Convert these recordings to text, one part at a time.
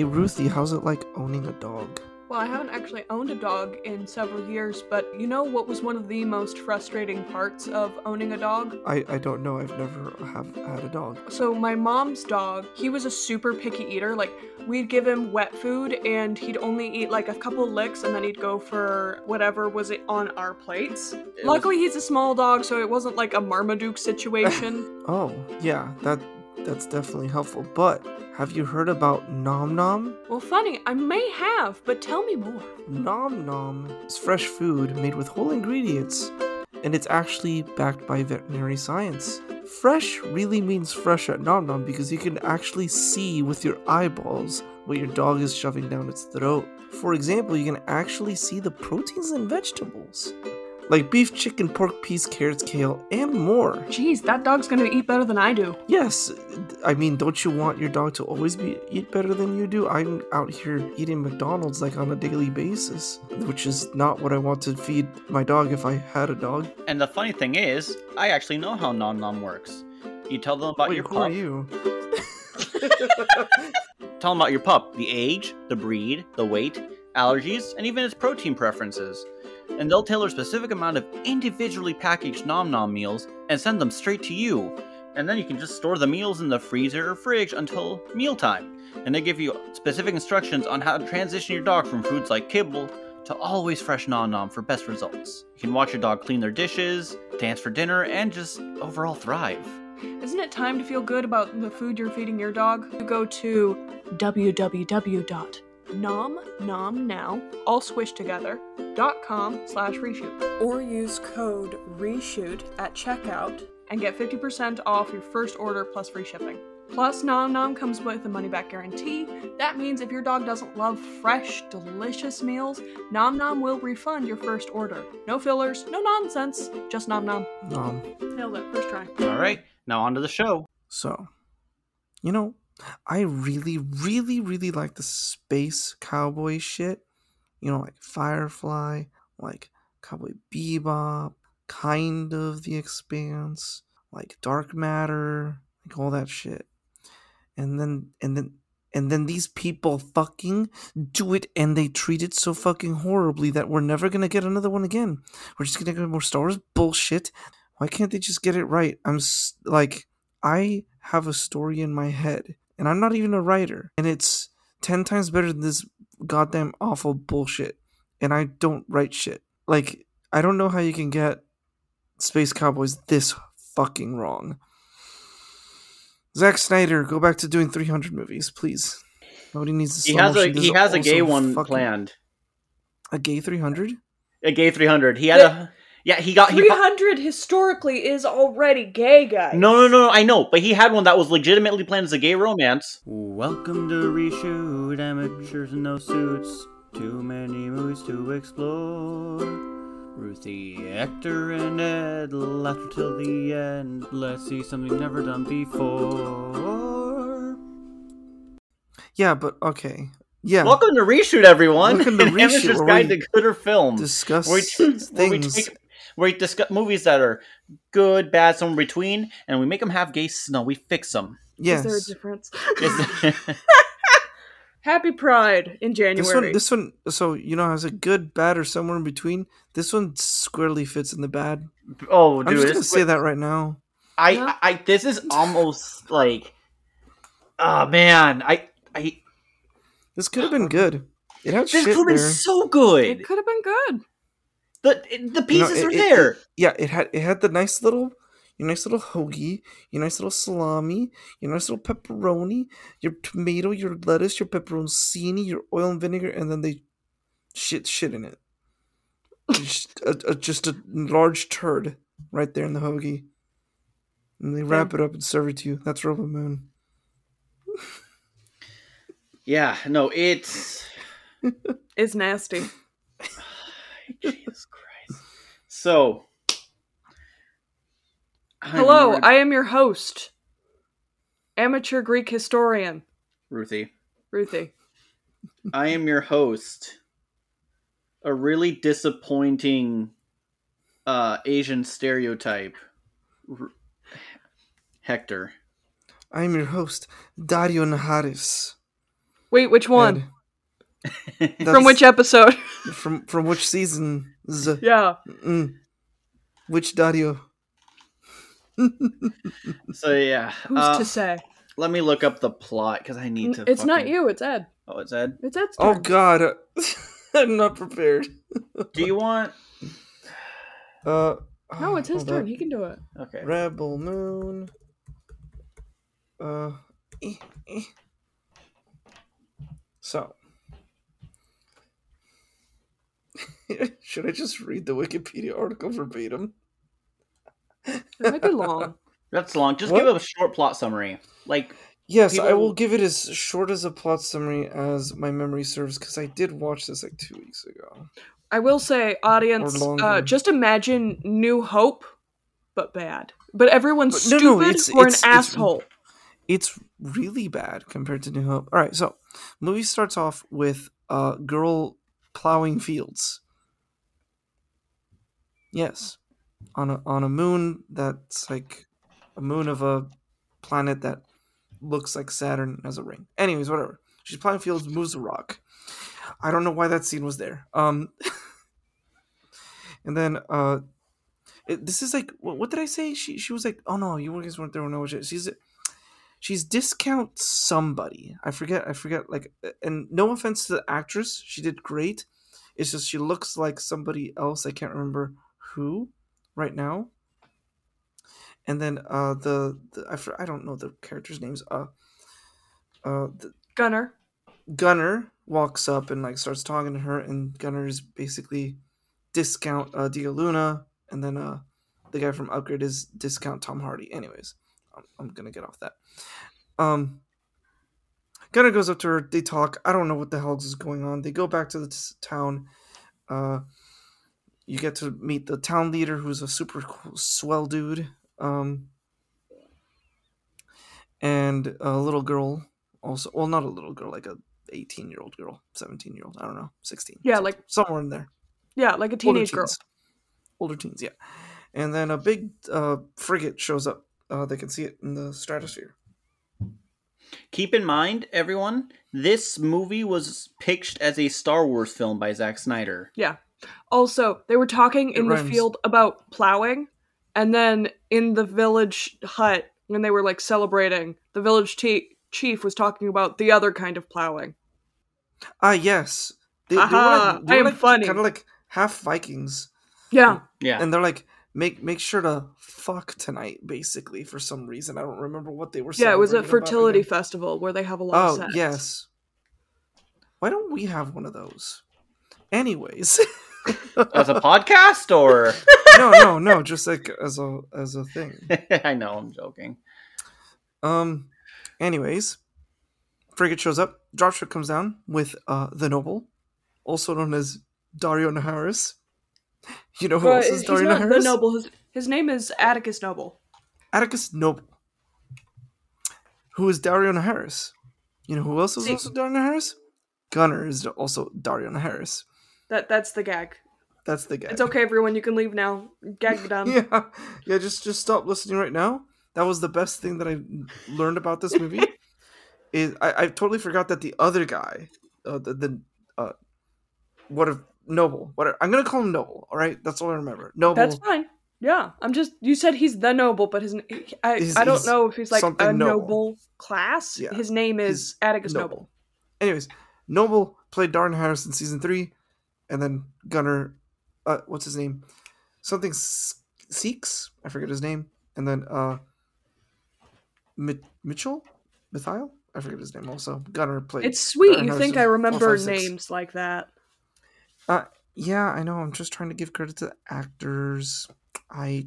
Hey Ruthie, how's it like owning a dog? Well, I haven't actually owned a dog in several years, but you know what was one of the most frustrating parts of owning a dog? I, I don't know. I've never have had a dog. So my mom's dog, he was a super picky eater. Like we'd give him wet food and he'd only eat like a couple licks and then he'd go for whatever was it on our plates. It Luckily he's a small dog, so it wasn't like a Marmaduke situation. Oh, yeah, that that's definitely helpful. But have you heard about Nom Nom? well, funny, I may have, but tell me more. Nom Nom is fresh food made with whole ingredients, and it's actually backed by veterinary science. Fresh really means fresh at Nom Nom because you can actually see with your eyeballs what your dog is shoving down its throat. For example, you can actually see the proteins in vegetables, like beef, chicken, pork, peas, carrots, kale, and more. Jeez, that dog's gonna eat better than I do. Yes, I mean, don't you want your dog to always be eat better than you do? I'm out here eating McDonald's like on a daily basis, which is not what I want to feed my dog if I had a dog. And the funny thing is, I actually know how Nom Nom works. You tell them about Wait, your who pup. are you? Tell them about your pup, the age, the breed, the weight, allergies, and even its protein preferences. And they'll tailor a specific amount of individually packaged Nom Nom meals and send them straight to you. And then you can just store the meals in the freezer or fridge until mealtime. And they give you specific instructions on how to transition your dog from foods like kibble to always fresh Nom Nom for best results. You can watch your dog clean their dishes, dance for dinner, and just overall thrive. Isn't it time to feel good about the food you're feeding your dog? You go to www.nomnomnow, all squished together, dot com slash reshoot. Or use code reshoot at checkout and get 50% off your first order plus free shipping. Plus, Nom Nom comes with a money back guarantee. That means if your dog doesn't love fresh, delicious meals, Nom Nom will refund your first order. No fillers, no nonsense, just Nom Nom. Um, Nailed it, first try. All right, now on to the show. so, you know, I really, really, really like the space cowboy shit. You know, like Firefly, like Cowboy Bebop, kind of The Expanse, like Dark Matter, like all that shit. And then, and then, and then these people fucking do it and they treat it so fucking horribly that we're never gonna get another one again. We're just gonna get more Star Wars bullshit. Why can't they just get it right? I'm s- like, I have a story in my head and I'm not even a writer, and it's 10 times better than this goddamn awful bullshit. And I don't write shit. Like, I don't know how you can get Space Cowboys this fucking wrong. Zack Snyder, go back to doing 300 movies, please. Nobody needs to He has a he has a gay one planned. A gay 300? A gay 300. He had a yeah. He got he. 300 historically is already gay, guys. No, no, no, I know, but he had one that was legitimately planned as a gay romance. Welcome to reshoot, amateurs in no suits. Too many movies to explore. Ruthie, Hector, and Ed, laughter till the end. Let's see something never done before. Yeah, but okay. Yeah. Welcome to reshoot, everyone. Welcome to An Reshoot, amateur's where guide to gooder films. discuss where we, where we things. take where we discuss movies that are good, bad, somewhere in between, and we make them have gay. No, we fix them. yes. Is there a difference? Is- Happy Pride in January. This one, this one, so you know, has a good, bad, or somewhere in between. This one squarely fits in the bad. oh, I'm dude, just gonna say that right now. I, Yeah. I, I, this is almost like, oh man, I, I, This could have been good. It had this shit could have been there. so good. it could have been good. The, the You know, pieces it- are it- there. yeah, it had it had the nice little, your nice little hoagie, your nice little salami, your nice little pepperoni, your tomato, your lettuce, your pepperoncini, your oil and vinegar, and then they shit shit in it. just, a, a, just a large turd right there in the hoagie, and they wrap it up and serve it to you. That's Robo Moon. yeah, no, it's It's nasty. Jesus Christ. So, I'm Hello, Lord I am your host, amateur Greek historian, Ruthie. Ruthie. I am your host. A really disappointing uh, Asian stereotype. R- Hector. I am your host, Daario Naharis. Wait, which one? Ed. From which episode? From from which season? Z- yeah. mm. Which Daario? So yeah, Who's uh, to say? let me look up the plot because I need to. It's not you. It's Ed. Oh, it's Ed. It's Ed's Oh. God, I'm not prepared. Do you want? Uh, No, it's his turn. up. He can do it. Okay. Rebel Moon. Uh, eh, eh. so. Should I just read the Wikipedia article verbatim? It might be long. That's long. Just What? give a short plot summary. Like, Yes, I will give it as short as a plot summary as my memory serves because I did watch this like two weeks ago. I will say, audience, uh, just imagine New Hope, but bad. But everyone's But no, stupid no, it's- or it's- an it's- asshole. It's really bad compared to New Hope. All right, so movie starts off with a girl plowing fields. Yes, on a on a moon that's like a moon of a planet that looks like Saturn as a ring. Anyways, whatever. She's plowing fields, moves a rock. I don't know why that scene was there. Um, and then uh, it, this is like what, what did I say? She she was like, oh no, you guys weren't there. No, she's she's discount somebody. I forget. I forget. Like, and no offense to the actress, she did great. It's just she looks like somebody else. I can't remember who right now. And then uh the, the I, for, I don't know the characters' names. Uh, uh the Gunner. Gunner walks up and like starts talking to her, and Gunner is basically discount uh Diego Luna, and then uh the guy from Upgrade is discount Tom Hardy. Anyways, I'm, I'm gonna get off that. Um, Gunner goes up to her. They talk. I don't know what the hell is going on. They go back to the t- town. Uh, you get to meet the town leader, who's a super cool, swell dude. Um, and a little girl, also. Well, not a little girl, like a 18 year old girl, 17 year old. I don't know, 16. Yeah, something- like- somewhere in there Yeah, like a teenage girl. teens. Older teens, yeah. And then a big uh, frigate shows up. Uh, they can see it in the stratosphere. keep in mind, everyone, this movie was pitched as a Star Wars film by Zack Snyder. Yeah. Also, they were talking It in the field about plowing, and then in the village hut, when they were like celebrating, the village te- chief was talking about the other kind of plowing. Ah, yes. They, Aha, I am like, funny. Kind of like half Vikings, Yeah. Yeah. and they're like, make make sure to fuck tonight. Basically, for some reason, I don't remember what they were. Yeah, it was a fertility festival where they have a lot of Oh sex. yes. Why don't we have one of those? Anyways, as a podcast, or no, no, no, just like as a as a thing. I know I'm joking. Um. Anyways, frigate shows up. Dropship comes down with uh the noble, also known as Daario Naharis. You know who But else is he's Daario not the Naharis? noble. His, his name is Atticus Noble. Atticus Noble. Who is Daario Naharis? You know who else is See- also Daario Naharis? Gunner is also Daario Naharis. That that's the gag. That's the gag. It's okay, everyone. You can leave now. Gag done. yeah, yeah. Just just stop listening right now. That was the best thing that I learned about this movie. is I, I totally forgot that the other guy, uh, the the uh, what if Noble? What I'm gonna call him Noble. All right, that's all I remember. Noble. That's fine. Yeah, I'm just. You said he's the noble, but his. I, He's- I don't know if he's like a noble. noble, class. Yeah, His name is he's Atticus Noble. Noble. Anyways, Noble played Darren Harris in season three, and then Gunner, uh, what's his name? Something S- Seeks. I forget his name. And then uh, Mi- Mitchell, Mithiel. I forget his name. Also, Gunner played. It's sweet. You think I remember names like that? Yeah, I know. I'm just trying to give credit to the actors. I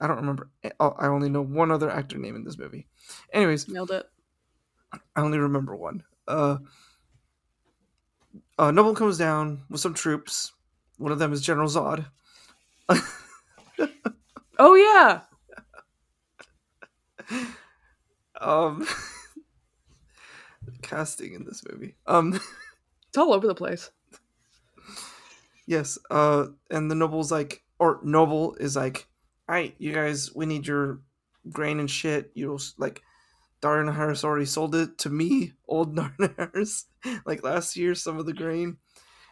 I don't remember. I I only know one other actor name in this movie. Anyways, Nailed it. I only remember one. Uh, uh, Noble comes down with some troops. One of them is General Zod. Oh yeah. Um, casting in this movie. Um, It's all over the place. Yes. Uh, and the Noble's like, or Noble is like, all right, you guys, we need your grain and shit. You'll like, Darren Harris already sold it to me, old Darren Harris, like last year, some of the grain.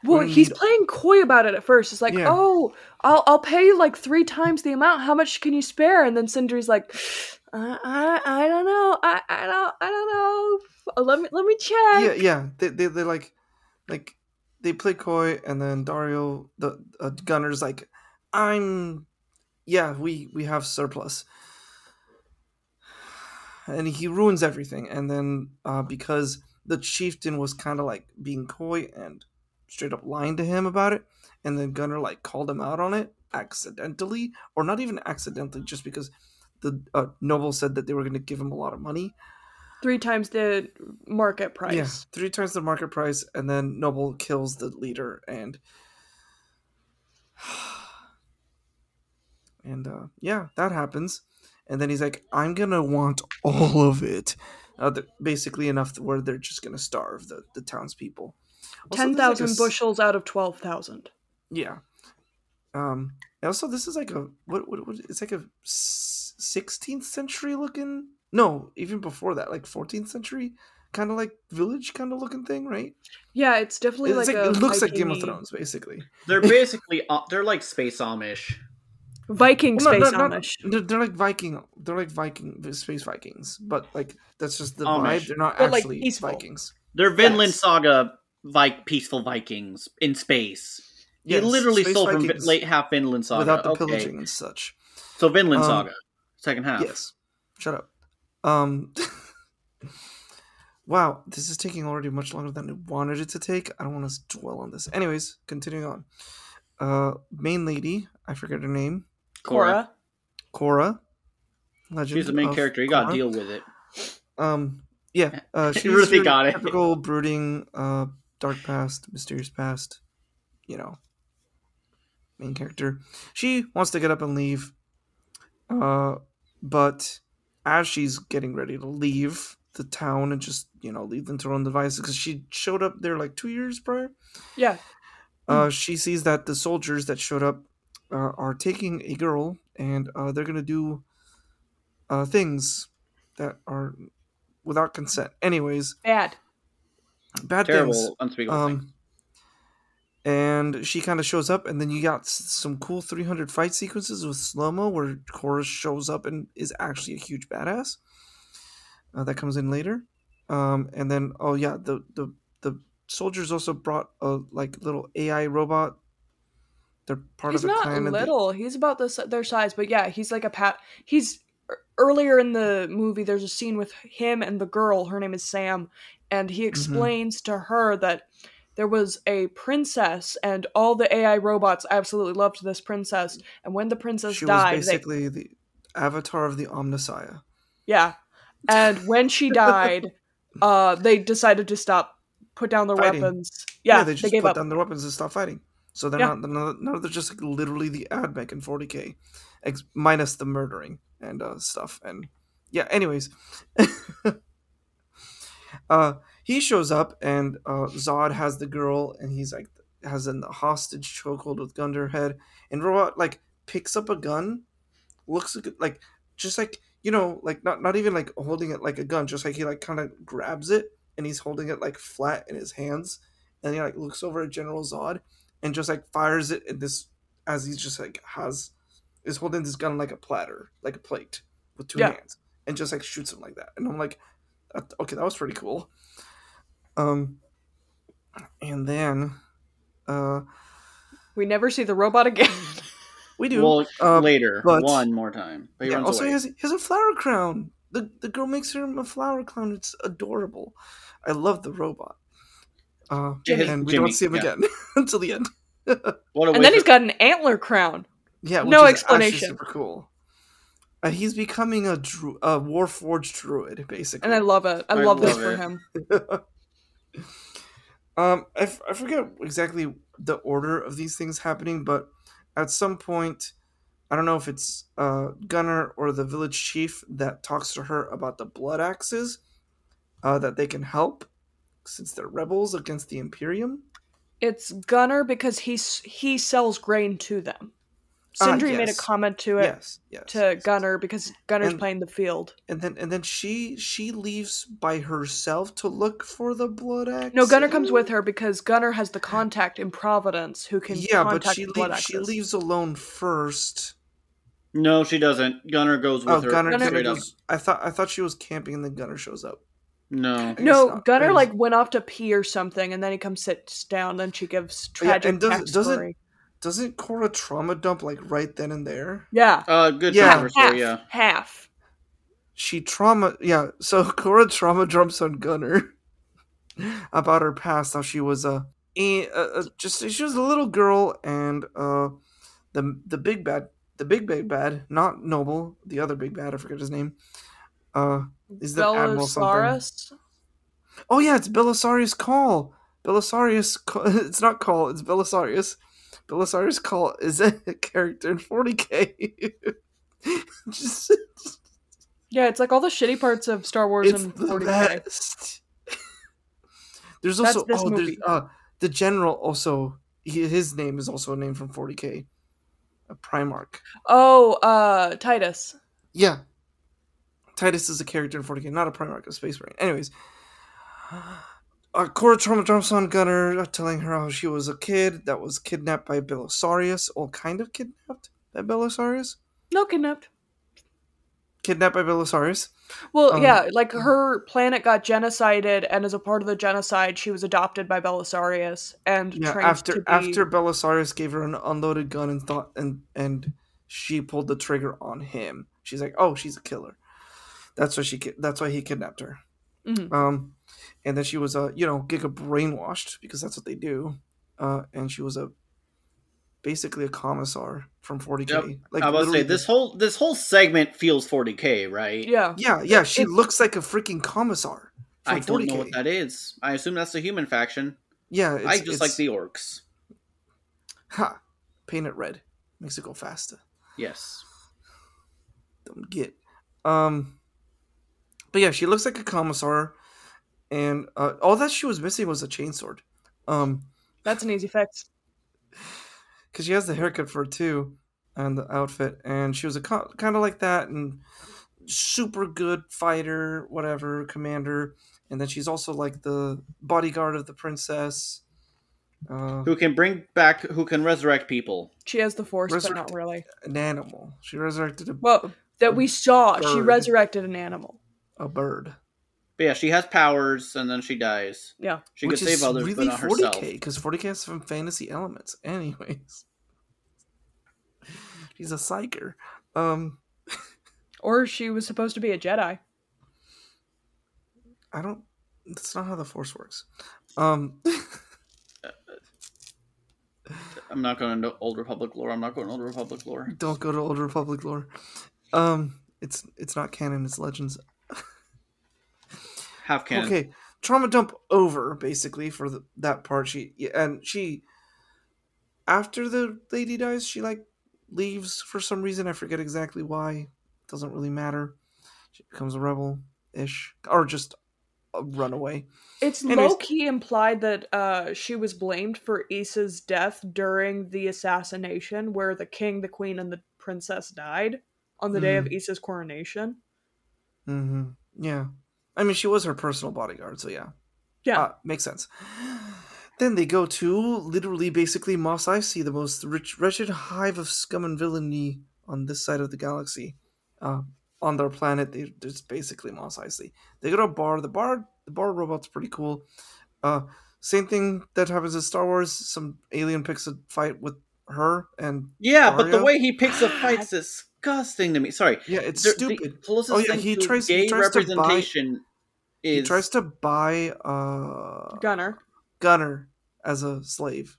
Well, he's playing coy about it at first. It's like, Yeah. oh, I'll I'll pay you like three times the amount. How much can you spare? And then Sindri's like, I I, I don't know. I, I don't I don't know. Uh, Let me let me check. Yeah, yeah. They they they like like they play coy, and then Dario the uh, Gunner's like, I'm, yeah, we we have surplus, and he ruins everything. And then uh, because the chieftain was kind of like being coy and straight up lying to him about it, and then Gunner like called him out on it accidentally, or not even accidentally, just because the uh, noble said that they were going to give him a lot of money. Three times the market price. Yeah, three times the market price, and then Noble kills the leader, and and uh, yeah, that happens. And then he's like, "I'm gonna want all of it." Uh, basically enough where they're just gonna starve the the townspeople. Also, Ten there's like a bushels out of twelve thousand. Yeah. Um. Also, this is like a what? What? what it's like a sixteenth century looking. No, even before that, like fourteenth century, kind of like village kind of looking thing, right? Yeah, it's definitely It's like, like, a it looks like Game of Thrones, basically. They're basically uh, they're like space Amish. Viking Well, space no, no, Amish. They're, they're like Viking. They're like Viking space Vikings, but like that's just the Amish. vibe. They're not But, like, actually peaceful. Vikings. They're Vinland Yes. Saga Vi- peaceful Vikings in space. Yes, he literally space stole from late half Vinland Saga. without the okay. pillaging and such. So Vinland Um, Saga, second half. Yes. Shut up. Um. wow, this is taking already much longer than I wanted it to take. I don't want to dwell on this. Anyways, continuing on. Uh, main lady, I forget her name. Cora. Cora. Legend. She's the main character. You gotta deal with it. Um, yeah, uh, You she's really got it. Typical brooding, uh, dark past, mysterious past. You know, main character. She wants to get up and leave, uh, but as she's getting ready to leave the town and just you know leave them to her own devices because she showed up there like two years prior. Yeah. Uh, she sees that the soldiers that showed up uh, are taking a girl and uh, they're gonna do uh, things that are without consent. Anyways, Bad. bad Terrible, things. unspeakable things. And she kind of shows up, and then you got some cool 300 fight sequences with slow mo where Chorus shows up and is actually a huge badass. Uh, that comes in later. Um, and then oh yeah, the the the soldiers also brought a like little AI robot. They're part he's of a not clan. and they- little. He's about this their size, but yeah, he's like a pat. He's earlier in the movie. There's a scene with him and the girl. Her name is Sam, and Mm-hmm. he explains to her that there was a princess, and all the AI robots absolutely loved this princess. And when the princess she was died, they, basically the avatar of the Omnissiah. yeah, and when she died, uh, they decided to stop, put down their Fighting. weapons. Yeah, they they, just gave put up. down their weapons and stopped fighting. So they're Yeah. not. They're not. No, they're just like literally the ad mech in 40k, ex- minus the murdering and uh, stuff. And yeah. Anyways, uh, he shows up and uh, Zod has the girl, and he's like has in the hostage chokehold with Gunderhead, and Robot like picks up a gun, looks like, like just like you know like not not even like holding it like a gun, just like he like kind of grabs it and he's holding it like flat in his hands and he like looks over at General Zod and just like fires it in this as he's just like has is holding this gun like a platter, like a plate with two Yeah. hands, and just like shoots him like that. And I'm like, "Uh, okay, that was pretty cool. Um, and then uh, We never see the robot again. we do. Well, um, later, but- one more time. But he yeah, runs also, away. he has, he has a flower crown. The the girl makes him a flower crown. It's adorable. I love the robot. Uh, Jimmy. and we Jimmy, don't see him yeah. again until the end. What a and then he's got an antler crown. Yeah, which No is explanation. super cool. Uh, he's becoming a dru- a warforged druid, basically. And I love it. I, I love this love for him. um, I, f- I forget exactly the order of these things happening, but at some point, I don't know if it's uh, Gunner or the village chief that talks to her about the blood axes, uh, that they can help since they're rebels against the Imperium. It's Gunner because he's he sells grain to them. Ah, Sindri made a comment to it yes, yes. to yes. Gunner because Gunner's And- playing the field. and then and then she she leaves by herself to look for the blood axe. No, Gunner comes with her because Gunner has the contact in Providence who can Yeah, but she the blood leaves, she leaves alone first. No, she doesn't. Gunner goes with Oh, her. Gunner, Gunner Gunner goes, I thought I thought she was camping, and then Gunner shows up. No. No, not. Gunner like went off to pee or something, and then he comes sits down. Then she gives Oh, yeah, tragic and does- backstory. doesn't Cora trauma dump like right then and there? Yeah, Uh, good Yeah. half, story, yeah. half. She trauma yeah. So Cora trauma jumps on Gunner about her past, how she was a uh, uh, just she was a little girl, and uh, the the big bad, the big big bad, not Noble, the other big bad, I forget his name. Uh, is that Admiral something? Oh yeah, it's Belisarius Cawl. Belisarius. Cawl, it's not Cawl. It's Belisarius. Belisarius Cawl is a character in 40k. Just, Yeah, it's like all the shitty parts of Star Wars it's and 40k. best. There's also oh, there's uh the general also he, his name is also a name from 40k. A Primarch. Oh, uh, Titus. Yeah. Titus is a character in 40k, not a Primarch, a Space Marine. Anyways, uh, Cora Trauma on Gunner, uh, telling her how she was a kid that was kidnapped by Belisarius, or kind of kidnapped by Belisarius. No, kidnapped. Kidnapped by Belisarius. Well, Um, yeah, like her planet got genocided, and as a part of the genocide, she was adopted by Belisarius and Yeah, trained after to be. after Belisarius gave her an unloaded gun and thought and and she pulled the trigger on him. She's like, "Oh, she's a killer." That's why she that's why he kidnapped her. Mhm. Um, and then she was uh, you know, Giga brainwashed because that's what they do. Uh, and she was a basically a commissar from 40k. Yep. Like I was about to literally say this whole this whole segment feels 40k, right? Yeah, Yeah, yeah, she It- looks like a freaking commissar. I don't 40K. know what that is. I assume that's the human faction. Yeah, it's, I just like the orcs. ha paint it red makes it go faster. Yes. Don't get. Um, but yeah, she looks like a commissar, and uh, all that she was missing was a chainsword. Um, that's an easy fix. because she has the haircut for it too, and the outfit, and she was a co- kind of like that, and super good fighter, whatever commander, and then she's also like the bodyguard of the princess. Uh, Who can bring back? Who can resurrect people? She has the force, but not really. an animal. She resurrected a, Well, that we saw, she resurrected an animal. a bird, But yeah, she has powers, and then she dies. Yeah. She which can save others, really but not herself. 40k because 40k has some fantasy elements. Anyways, she's a psyker. Um, Or she was supposed to be a Jedi. I don't. That's not how the force works. Um, I'm not going into Old Republic lore. I'm not going to Old Republic lore. don't go to Old Republic lore. Um, it's it's not canon. It's legends. Half canon. Okay, trauma dump over basically for the, that part. She and she after the lady dies, she like leaves for some reason. I forget exactly why. Doesn't really matter. She becomes a rebel ish, or just a runaway. It's Anyways- low key implied that uh, she was blamed for Issa's death during the assassination, where the king, the queen, and the princess died on the day of Issa's coronation. Mm-hmm. Yeah, I mean she was her personal bodyguard, so yeah. Yeah. Uh, makes sense. Then they go to literally, basically, Mos Eisley, the most rich, wretched hive of scum and villainy on this side of the galaxy. Uh, on their planet, they, it's basically Mos Eisley. They go to a bar. The bar, the bar robot's pretty cool. Uh, same thing that happens in Star Wars. Some alien picks a fight with her, and Yeah, but the way he picks the fight's disgusting to me. Sorry. yeah, it's The- stupid. The closest Oh, yeah, thing he to tries- he gay tries to buy- representation he tries to buy uh, Gunner. Gunner as a slave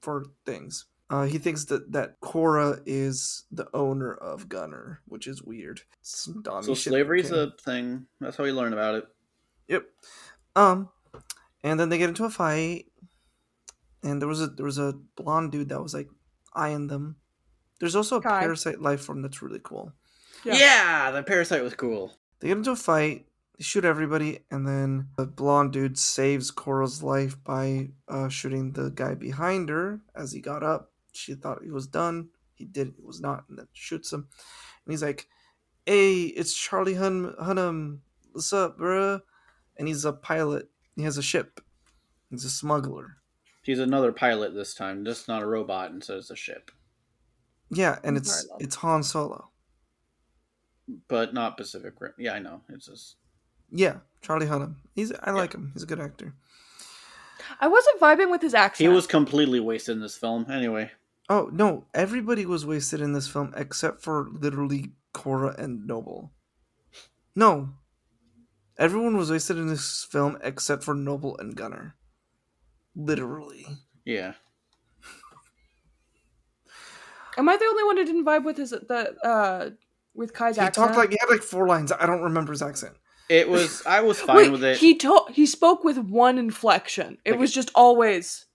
for things. Uh, he thinks that that Cora is the owner of Gunner, which is weird. Some so slavery's a thing. That's how you learn about it. Yep. Um, and then they get into a fight, and there was a there was a blonde dude that was like eyeing them. There's also a Kai. parasite life form that's really cool. Yeah. Yeah. the parasite was cool. They get into a fight. They shoot everybody, and then the blonde dude saves Coral's life by uh, shooting the guy behind her as he got up. She thought he was done. he did it was not, and then shoots him. And he's like, "Hey, it's Charlie Hun Hunnam. What's up, bruh?" And he's a pilot. He has a ship. He's a smuggler. He's another pilot this time, just not a robot, and so it's a ship. Yeah, and it's it's Han Solo. But not Pacific Rim. Yeah, I know. It's just Yeah, Charlie Hunnam. He's I like him. He's a good actor. I wasn't vibing with his accent. he was completely wasted in this film. Anyway, Oh no, everybody was wasted in this film except for literally Cora and Noble. No. Everyone was wasted in this film except for Noble and Gunner. Literally. yeah. Am I the only one who didn't vibe with his the uh with Kai's He accent? talked like he had like four lines. I don't remember his accent. It was. I was fine Wait, with it. he told he spoke with one inflection. It Like- was just always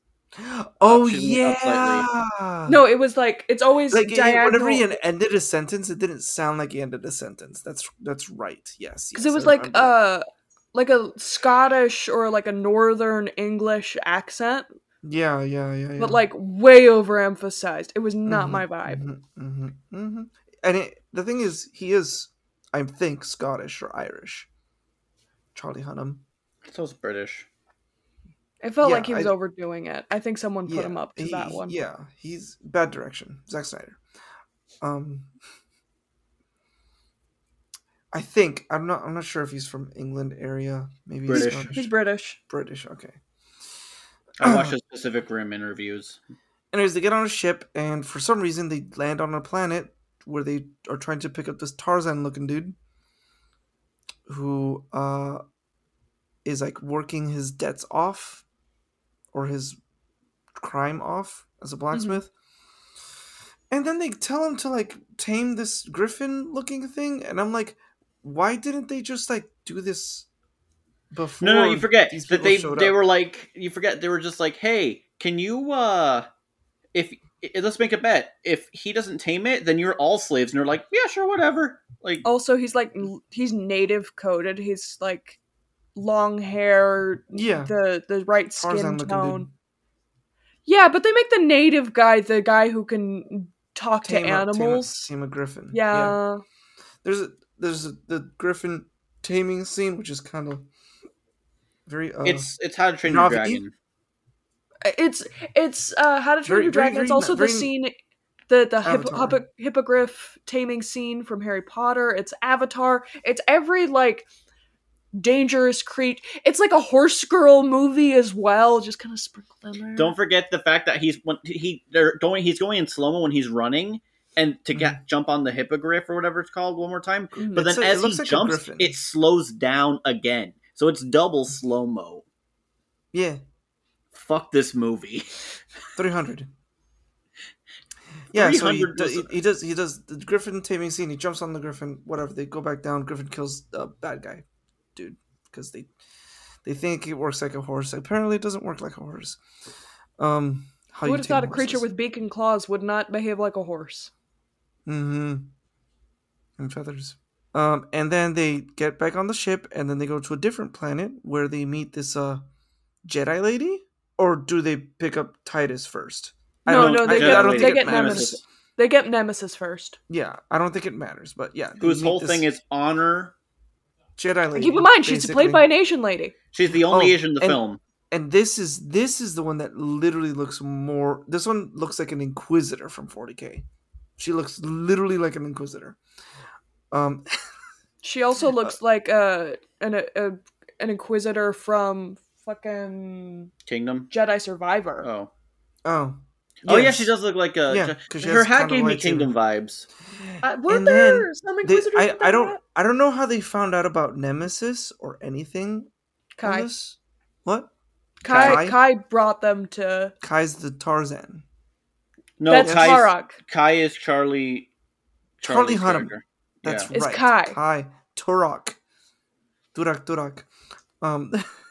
Oh yeah. no. It was like it's always like diagonal. whenever he ended a sentence, it didn't sound like he ended a sentence. That's that's right. Yes, because yes, it was I like remember. uh like a Scottish or like a Northern English accent, yeah, yeah, yeah, yeah. but like way overemphasized. It was not Mhm, my vibe. hmm hmm hmm And it, the thing is, he is, I think, Scottish or Irish. Charlie Hunnam. So it's British. It felt Yeah, like he was I- overdoing it. I think someone put yeah, him up to that one. Yeah, he's bad direction. Zack Snyder. Um, I think I'm not. I'm not sure if he's from England area. Maybe he's British. Scottish. He's British. British. Okay. I watched his Pacific Rim interviews. Anyways, they get on a ship, and for some reason, they land on a planet where they are trying to pick up this Tarzan-looking dude, who uh, is like working his debts off, or his crime off as a blacksmith. And then they tell him to like tame this griffin-looking thing, and I'm like, why didn't they just like do this before? No, no, you forget that they they up? were like you forget they were just like, hey, can you uh, if let's make a bet. If he doesn't tame it, then you're all slaves. And you're like, yeah, sure, whatever. Like, Also, he's like he's native coded. He's like long hair, Yeah. the the right skin tone. dude. Yeah, but they make the native guy the guy who can talk Tame to a- tame a- animals. tame a griffin. yeah. there's a there's a, the griffin taming scene which is kind of very uh it's it's How to Train Your Navi? Dragon. It's it's uh How to Train Very- Your very- Dragon. It's very- also the scene the the hippo, hippogriff taming scene from Harry Potter. It's Avatar. It's every like dangerous creature. It's like a horse girl movie as well, just kind of sprinkled in there. Don't forget the fact that he's when he they're going he's going in slow mo when he's running and to get jump on the hippogriff or whatever it's called one more time. Mhm. But then a- as he like jumps, it slows down again. So it's double slow mo. yeah Fuck this movie. 300 yeah so he, do- he, he does he does the griffin taming scene he jumps on the griffin whatever they go back down griffin kills the bad guy dude because they they think it works like a horse apparently it doesn't work like a horse um how Who would have thought a creature with beak and claws would not behave like a horse? Mm-hmm. And feathers. Um, and then they get back on the ship, and then they go to a different planet where they meet this uh Jedi lady. Or do they pick up Titus first? I No, don't- no, they I get don't they think get it Nemesis. matters. They get Nemesis first. Yeah, I don't think it matters, but yeah, they Whose whole thing is honor. Jedi lady. Keep in mind, she's played by an Asian lady. She's the only Oh, Asian in the and- film. and this is this is the one that literally looks more. This one looks like an Inquisitor from 40k. She looks literally like an Inquisitor. Um, She also looks like uh, an a, an Inquisitor from fucking Kingdom. Jedi Survivor. Oh. oh, Oh yeah, she does look like a. Yeah, 'cause she her hat gave me lightsaber. Kingdom vibes. Uh, were And there then some They, Inquisitors? I, with I don't hat? I don't know how they found out about Nemesis or anything. on Kai. this. What? Kai. Kai? Kai brought them to. Kai's the Tarzan. No, That's Kai's- Tarok. Kai is Charlie. Charlie Charlie's Hunnam. That's Yeah. It's right. Kai. Kai. Turok. Turak Turak. Um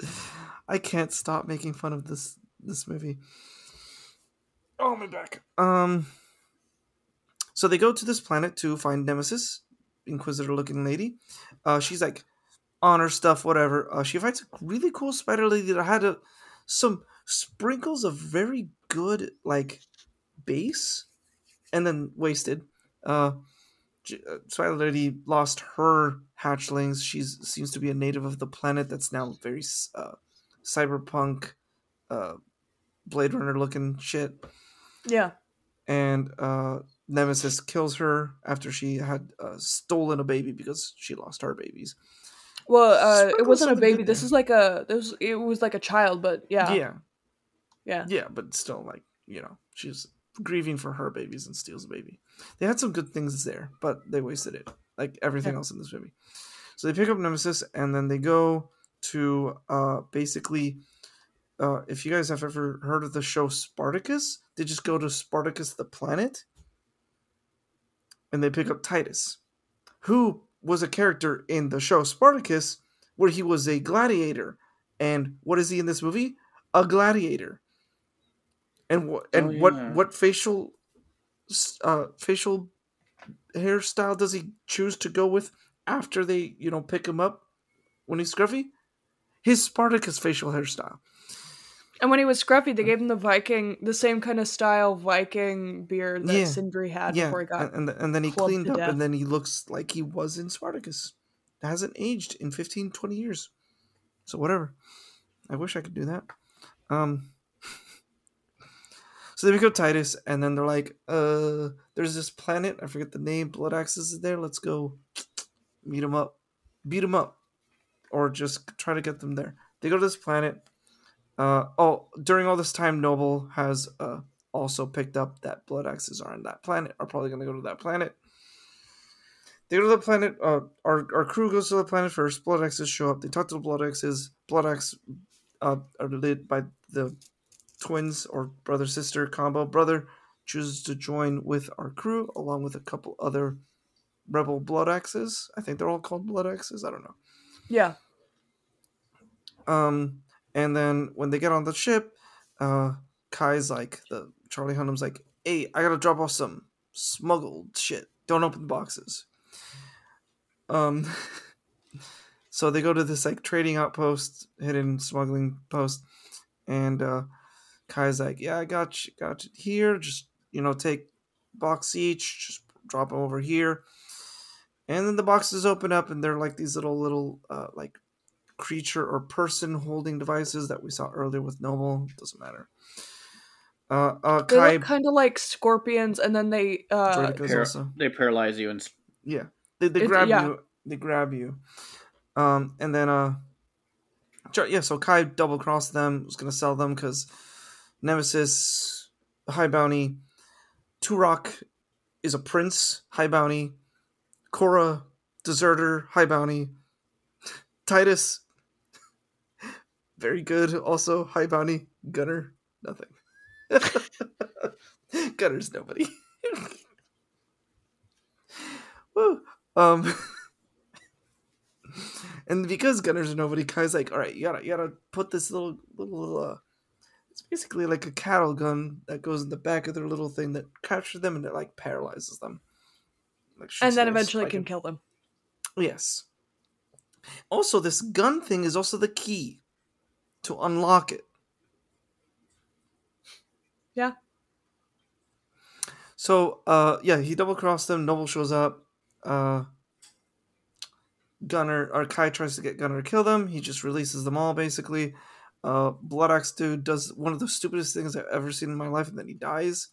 I can't stop making fun of this this movie. Oh my back. Um so they go to this planet to find Nemesis, Inquisitor looking lady. Uh she's like honor stuff, whatever. Uh she fights a really cool spider lady that had a, some sprinkles of very good like base and then wasted. Uh, Twilight Lady lost her hatchlings. She seems to be a native of the planet that's now very uh, cyberpunk, uh, Blade Runner looking shit. Yeah. And uh, Nemesis kills her after she had uh, stolen a baby because she lost her babies. Well, uh, it wasn't a baby. This is like a this. It was like a child, but yeah, yeah, yeah. yeah, but still, like you know, she's grieving for her babies and steals a baby. They had some good things there, but they wasted it, like everything Yeah. else in this movie. So they pick up Nemesis and then they go to uh, basically. Uh, if you guys have ever heard of the show Spartacus, they just go to Spartacus the planet, and they pick up Titus, who was a character in the show Spartacus, where he was a gladiator. And what is he in this movie? A gladiator. And what and Oh, what yeah. what facial uh facial hairstyle does he choose to go with after they, you know, pick him up when he's scruffy? His Spartacus facial hairstyle. And when he was scruffy, they gave him the Viking, the same kind of style Viking beard that Yeah. Sindri had yeah, before he got. and, and and then he cleaned to up death. and then he looks like he was in Spartacus. hasn't aged in 15 20 years. So whatever. I wish I could do that. Um So they up Titus and then they're like, uh there's this planet, I forget the name, Blood Axes is there. Let's go meet them up. Beat them up. Or just try to get them there. They go to this planet. Uh oh, during all this time Noble has uh also picked up that blood axes are on that planet are probably going to go to that planet they go to the planet uh, our, our crew goes to the planet first blood axes show up they talk to the blood axes blood axe uh, are led by the twins or brother sister combo. Brother chooses to join with our crew along with a couple other rebel blood axes. I think they're all called blood axes. I don't know. Yeah, um, and then when they get on the ship, uh, Kai's like, the Charlie Hunnam's like, hey, I gotta drop off some smuggled shit. Don't open the boxes. Um, so they go to this like trading outpost, hidden smuggling post, and uh, Kai's like, yeah, I got you, got you here. Just you know, take box each, just drop them over here. And then the boxes open up, and they're like these little, little, uh, like creature or person holding devices that we saw earlier with Noble. Doesn't matter. Uh, uh, they Kai look kind of like scorpions, and then they uh, Droidekas Par- also. They paralyze you and Yeah, they, they grab yeah. you. They grab you. Um, and then uh, yeah. So Kai double crossed them. Was gonna sell them because Nemesis, high bounty, Turok is a prince, high bounty. Cora, deserter, high bounty. Titus, very good, also high bounty. Gunner, nothing. Gunner's nobody. Woo. Um. and because Gunner's nobody, Kai's like, all right, you gotta, you gotta put this little, little, uh, it's basically like a cattle gun that goes in the back of their little thing that captures them and it like paralyzes them. Like, and then eventually can kill them. Yes. Also, this gun thing is also the key to unlock it. Yeah. So, uh, yeah, he double crossed them. Noble shows up. Uh, Gunner or Kai tries to get Gunner to kill them. He just releases them all basically. Uh, Blood Axe dude does one of the stupidest things I've ever seen in my life, and then he dies.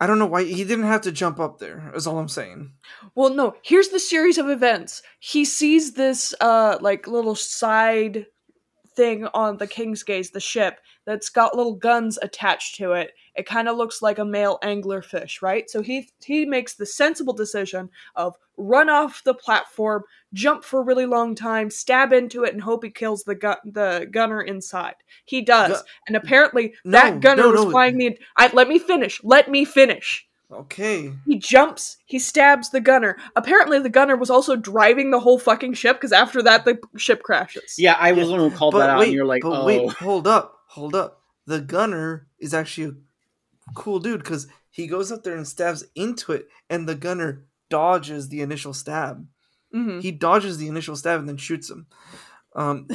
I don't know why he didn't have to jump up there. Is all I'm saying. Well, no. Here's the series of events. He sees this uh like little side thing on the King's Gaze, the ship, that's got little guns attached to it. It kind of looks like a male anglerfish, right? So he he makes the sensible decision of run off the platform, jump for a really long time, stab into it, and hope he kills the gun the gunner inside. He does, Gu- and apparently No, that gunner no, was no. flying the. I let me finish. Let me finish. Okay. He jumps, he stabs the gunner. Apparently, the gunner was also driving the whole fucking ship because after that, the ship crashes. yeah, I was Yeah, the one who called but that out, and you're like, but oh, wait, hold up, hold up. The gunner is actually a cool dude because he goes up there and stabs into it, and the gunner dodges the initial stab. hmm He dodges the initial stab and then shoots him. Um,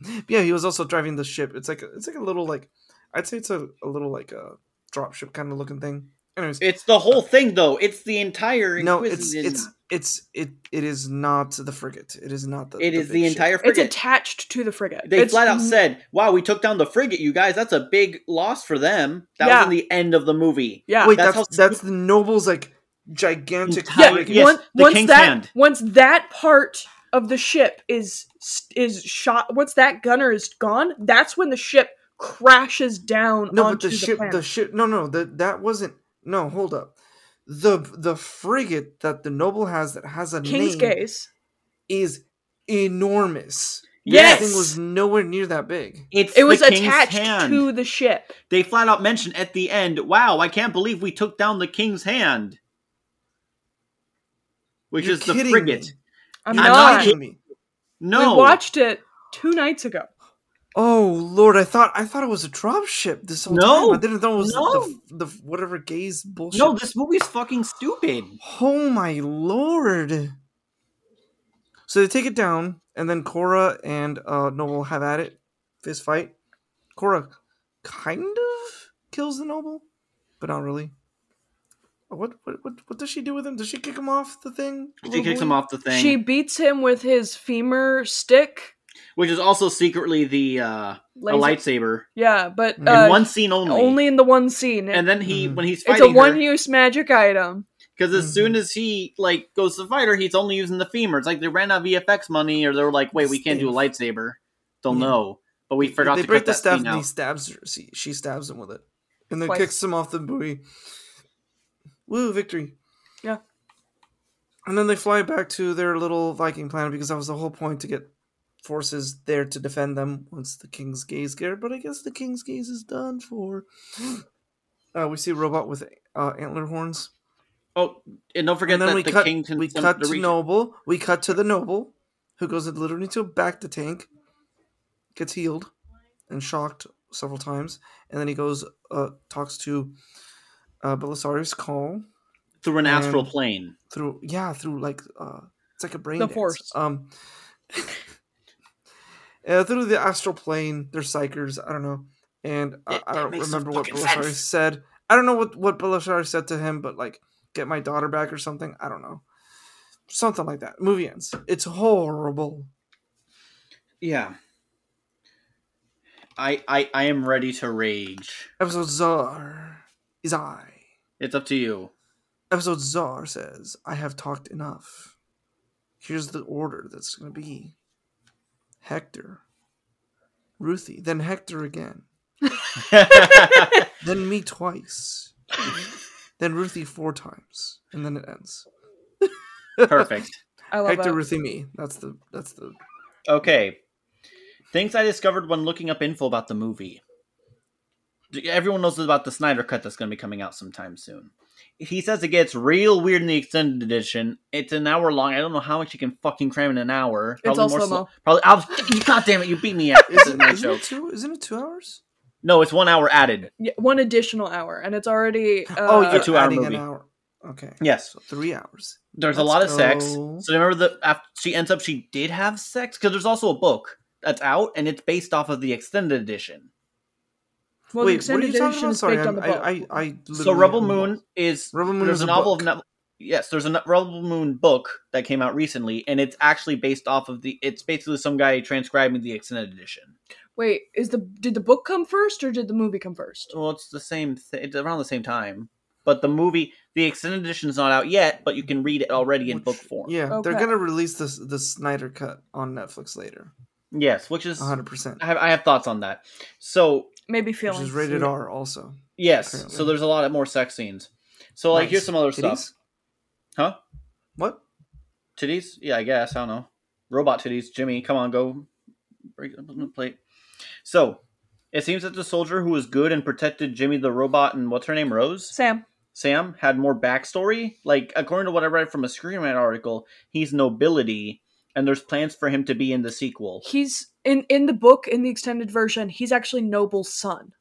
yeah, he was also driving the ship. It's like a, it's like a little like I'd say it's a, a little like a dropship kind of looking thing. Anyways, It's the whole thing, though. It's the entire. no, it's it's it's it it is not the frigate. It is not the. It the is big the ship. entire It's attached to the frigate. They It's flat out n- said, "Wow, we took down the frigate, you guys. That's a big loss for them." That Yeah. was in the end of the movie. Yeah. Wait, That's that's how that's, the noble's like gigantic. Entire- yeah. yes, once, the once King's that Hand. once that part of the ship is is shot, once that gunner is gone, that's when the ship crashes down No, but onto the ship, planet. the ship. No, no, that that wasn't. No, hold up. The the frigate that the noble has that has a King's name gaze. is enormous. Yes! That thing was nowhere near that big. It's It was King's attached hand. to the ship. They flat out mentioned at the end, "Wow, I can't believe we took down the King's hand," which You're is the frigate. me. I'm, I'm not. not kidding me. No, We watched it two nights ago. Oh Lord, I thought I thought it was a drop ship this whole No, time. I didn't know it was no. the, the whatever gaze bullshit. no, this movie's fucking stupid. Oh my lord. So they take it down, and then Cora and uh, Noble have at it. Fist fight. Cora kind of kills the Noble, but not really. What what what, what does she do with him? Does she kick him off the thing? She kicks him off the thing, She beats him with his femur stick. Which is also secretly the uh, a lightsaber Yeah, but In uh, in one scene only. only in the one scene. and then he, Mhm. when he's it's a one-use magic item. because as Mhm. soon as he like goes to fight her, he's only using the femur. It's like they ran out of VFX money, or they were like, "Wait, we can't do a lightsaber." Don't Yeah. know, but we forgot they to break cut the that staff and he stabs her. She, she stabs him with it, and then Twice. kicks him off the buoy. Woo! Victory. Yeah. And then they fly back to their little Viking planet because that was the whole point to get forces there to defend them once the King's Gaze get. But I guess the King's Gaze is done for. Uh, we see a robot with uh, antler horns. Oh, and don't forget and then that we the cut. king can we cut to region- Noble. We cut to the Noble, who goes literally to a bacta tank, gets healed, and shocked several times, and then he goes uh talks to uh Belisarius Cawl through an astral plane. through yeah through like uh it's like a brain The dance. Force. um uh, through the astral plane they're psykers i don't know. And I, I don't remember what fucking belisarius sense. said. I don't know what what belisarius said to him but like get my daughter back or something. I don't know. Something like that. Movie ends. It's horrible. Yeah. I, I I am ready to rage. episode czar is i. It's up to you. episode czar says i have talked enough. Here's the order that's going to be hector ruthie then hector again then me twice then ruthie four times and then it ends Perfect. I love hector it. ruthie me that's the that's the Okay. Things I discovered when looking up info about the movie. Everyone knows about the Snyder Cut that's going to be coming out sometime soon. He says it gets real weird in the extended edition. It's an hour long. I don't know how much you can fucking cram in an hour. It's all slow-mo. slow- Probably. I was, God damn it! You beat me at is this it, my isn't, joke. it two, isn't it two hours No, it's one hour added. Yeah, one additional hour, and it's already. Uh, oh you're two-hour adding movie. an hour okay Yes. so three hours There's a Let's lot of sex. So remember the after she ends up she did have sex because there's also a book that's out and it's based off of the extended edition. Well, the wait what are you talking edition about is sorry I, the book. I, I, I So Rebel Moon watched- is Rebel Moon there's is a a novel book. of Net- yes there's a Rebel Moon book that came out recently and it's actually based off of the it's basically some guy transcribing the extended edition. Wait, is the did the book come first or did the movie come first? Well, it's the same thing. It's around the same time. But the movie, the extended edition is not out yet, but you can read it already in Which- book form. yeah they're gonna release this the snyder cut on netflix later Yes, which is 100% I have thoughts on that. So Maybe which is rated r also yes, Apparently. so there's a lot of more sex scenes. So like, here's some other Titties? stuff. Huh? what Titties? Yeah, I guess. I don't know. Robot titties. Jimmy, come on, go break up the plate. So, it seems that the soldier who was good and protected Jimmy the robot and what's her name, Rose? Sam. Sam had more backstory. Like, according to what I read from a Screen Rant article, he's nobility, and there's plans for him to be in the sequel. He's in in the book in the extended version. He's actually Noble's son.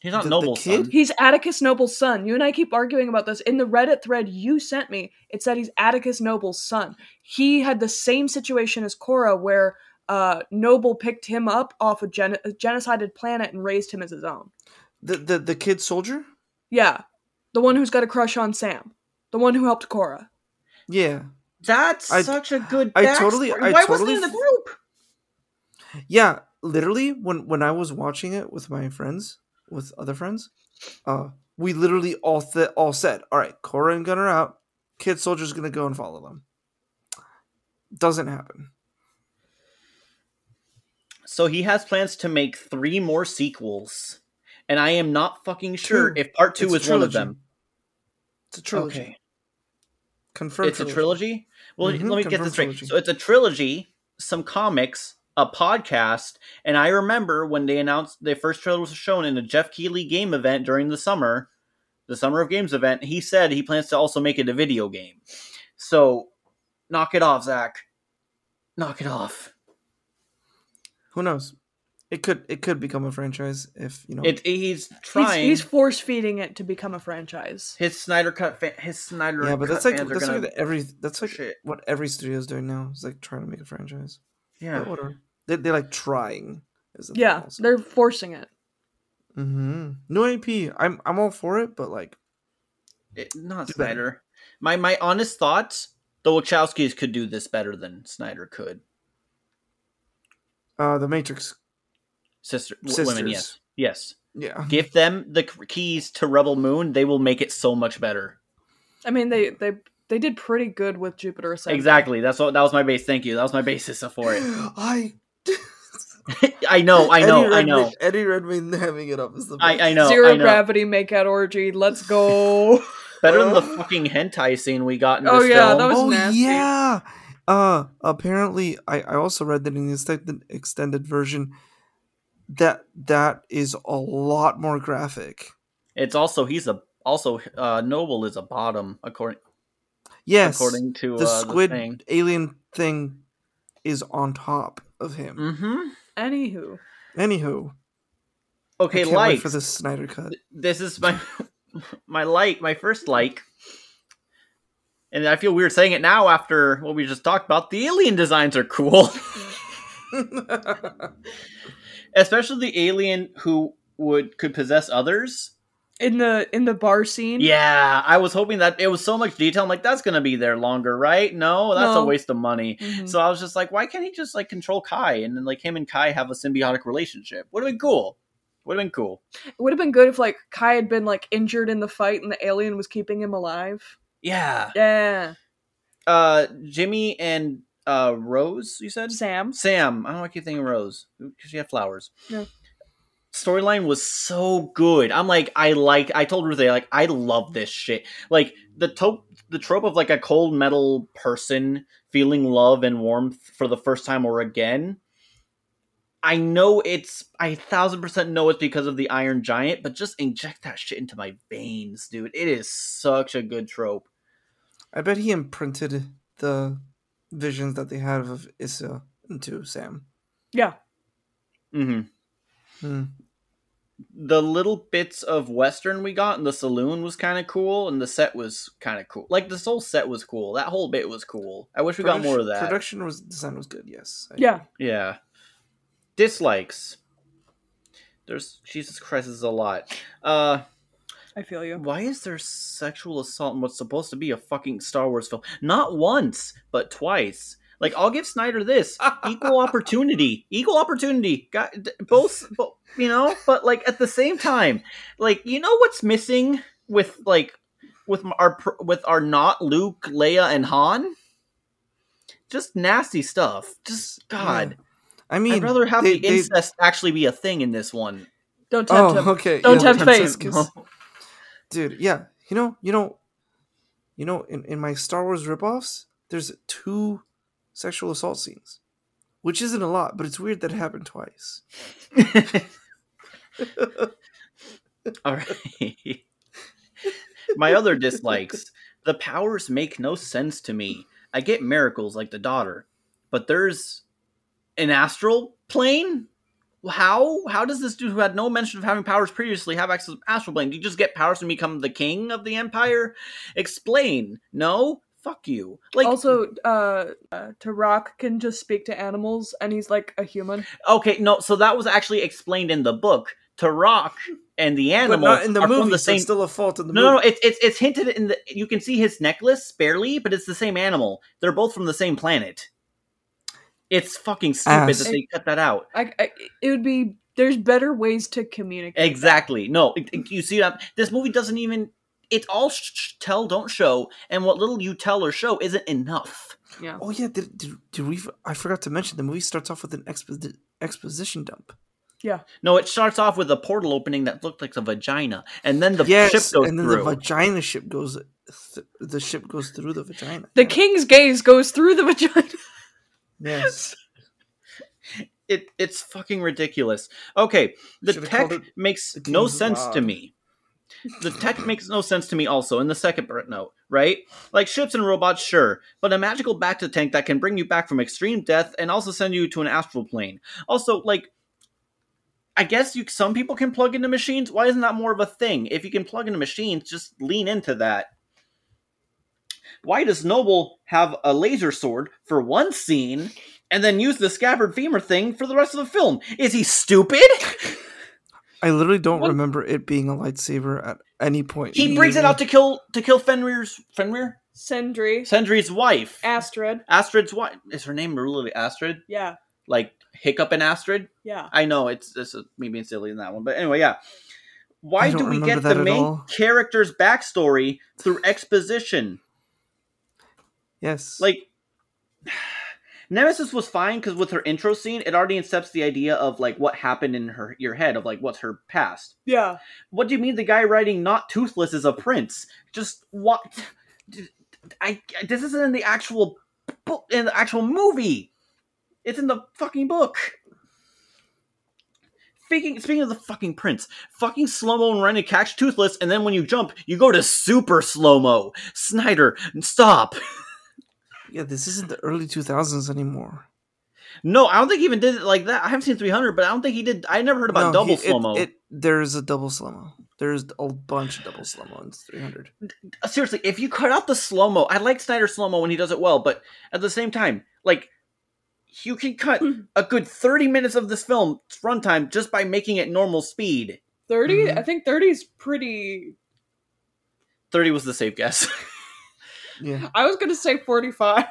He's not The- the kid? son. He's Atticus Noble's son. You and I keep arguing about this. In the Reddit thread you sent me, it said he's Atticus Noble's son. He had the same situation as Cora, where uh, Noble picked him up off a, gen- a genocided planet and raised him as his own. the the, the kid soldier Yeah, the one who's got a crush on Sam, the one who helped cora Yeah, That's I- such a good. I totally- backstory. I Why wasn't he in the group? Yeah. Literally, when when I was watching it with my friends, with other friends, uh, we literally all th- all said, "All right, Cora and Gunner out. Kid Soldier's gonna go and follow them." Doesn't happen. So he has plans to make three more sequels, and I am not fucking sure Two. if part two It's is one of them. It's a trilogy. Okay, Confirmed. it's a trilogy. Well, Mhm, let me get this straight. trilogy. So it's a trilogy, some comics, a podcast, and I remember when they announced the first trailer was shown in a Geoff Keighley game event during the summer, the Summer of Games event. He said he plans to also make it a video game. So, knock it off, Zack. Knock it off. Who knows? It could it could become a franchise if you know. It he's He's, trying. he's force feeding it to become a franchise. his Snyder cut. Fa- his Snyder. yeah, but cut that's like that's like the every that's like shit. what every studio's doing now. Is like trying to make a franchise. Yeah. But whatever. They they like trying. Is the Yeah, they're forcing it. Mm-hmm. New AP. I'm I'm all for it, but like It- not Do better. Snyder. My my honest thoughts: the Wachowskis could do this better than Snyder could. uh the Matrix. Sister, w- women, yes, yes. Yeah. Give them the keys to Rebel Moon; they will make it so much better. I mean, they they they did pretty good with Jupiter Ascending. Exactly. That's what. That was my base. Thank you. That was my basis for it. I I know. I know. Eddie I know. Redmayne- Eddie Redmayne having it up is the best. I, I know. Zero I know. gravity makeout orgy. Let's go. Better than the fucking hentai scene we got in this Oh, yeah, film. that was oh nasty. yeah. Uh apparently I, I also read that in the extended extended version that that is a lot more graphic. It's also he's a also uh Noble is a bottom according Yes. according to the uh, squid The thing. alien thing is on top of him. mm-hmm. Anywho, Anywho, Okay, I can't like wait for this Snyder cut. this is my my like my first like and i feel weird saying it now after what we just talked about the alien designs are cool especially the alien who would could possess others in the in the bar scene. yeah i was hoping that it was so much detail i'm like that's gonna be there longer right no that's No. a waste of money Mhm. so i was just like why can't he just like control kai and then like him and kai have a symbiotic relationship would have been cool would have been cool It would have been good if like Kai had been like injured in the fight and the alien was keeping him alive. yeah Yeah, uh jimmy and uh rose you said Sam. Sam, I don't know why I keep thinking Rose because she had flowers. Yeah. Storyline was so good. I'm like, I like. I told Ruth, like, I love this shit. Like the trope, the trope of like a cold metal person feeling love and warmth for the first time or again. I know it's, I thousand percent know it's because of the Iron Giant, but just inject that shit into my veins, dude. It is such a good trope. I bet he imprinted the visions that they had of Issa into Sam. Yeah, Mm-hmm. Hmm. The little bits of western we got in the saloon was kind of cool and the set was kind of cool. Like this whole set was cool. That whole bit was cool. I wish we got more of that. Production was design was good. Yes. I- yeah. yeah. Dislikes. There's jesus christ is a lot. Uh I feel you. why is there sexual assault in what's supposed to be a fucking star wars film? Not once but twice like i'll give snyder this. Equal opportunity. Equal opportunity. Got d- both you know? But like at the same time like you know what's missing with like with our with our not luke leia and han? Just nasty stuff. Just god. I mean, i'd rather have they- the they- incest actually be a thing in this one. Don't tempt him. Oh, okay. Don't yeah, tempt that's fate. just 'cause- dude. Yeah, you know, you know, you know, in, in my Star Wars ripoffs, there's two sexual assault scenes, which isn't a lot, but it's weird that it happened twice. All right. My other dislikes. The powers make no sense to me. I get miracles like the daughter, but there's an astral plane? How? How does this dude who had no mention of having powers previously have access to astral plane? Do you just get powers and become the king of the empire? Explain. No? Fuck you. Like also, uh, uh, Tarak can just speak to animals, and he's like a human. Okay, no, so that was actually explained in the book. Tarak and the animal but not in the are movie. from the same. it's still a fault in the no, no, no, it's it's it's hinted in the. You can see his necklace barely, but it's the same animal. They're both from the same planet. It's fucking stupid Ass. that they cut that out. I, I, it would be there's better ways to communicate. that. Exactly. No, it- it- you see that this movie doesn't even. It's all sh- sh- tell, don't show, and what little you tell or show isn't enough. Yeah. Oh yeah, did, did, did we? I forgot to mention the movie starts off with an expo- exposition dump. Yeah. No, it starts off with a portal opening that looked like a vagina, and then the yes, ship goes and then through. the vagina ship goes. Th- the ship goes through the vagina. The king's gaze goes through the vagina. Yes. it it's fucking ridiculous. Okay, the Should've tech it makes no King's sense to me. The tech makes no sense to me also in the second note, right? Like ships and robots, sure, but a magical bacta tank that can bring you back from extreme death and also send you to an astral plane. Also, like I guess you some people can plug into machines. Why isn't that more of a thing? If you can plug into machines, just lean into that. Why does Noble have a laser sword for one scene and then use the scabbard femur thing for the rest of the film? Is he stupid? I literally don't What- remember it being a lightsaber at any point. He in the brings it out to kill to kill Fenrir's Fenrir Sendry, Sendry's wife. Astrid. Astrid's wife. Is her name really Astrid? Yeah. Like Hiccup and Astrid? Yeah. I know it's this is me being silly in that one, but anyway, yeah. Why don't we get the main all. character's backstory through exposition? Yes. Like Nemesis was fine because with her intro scene, it already incepts the idea of like what happened in her your head of like what's her past. Yeah. What do you mean the guy writing not toothless is a prince? Just what? I this isn't in the actual book in the actual movie. It's in the fucking book. Speaking speaking of the fucking prince, fucking slow mo and running catch toothless, and then when you jump, you go to super slow mo. Snyder, stop. yeah, this isn't the early 2000s anymore. No, I don't think he even did it like that. I haven't seen 300, but I don't think he did. I never heard about No, double he- slow mo. It, there's a double slow mo. There's a bunch of double slow mo in 300. Seriously, if you cut out the slow mo, I like Snyder slow mo when he does it well, but at the same time, like you can cut a good 30 minutes of this film's runtime just by making it normal speed. 30? Mhm. I think 30 is pretty. 30 was the safe guess. Yeah. I was going to say 45.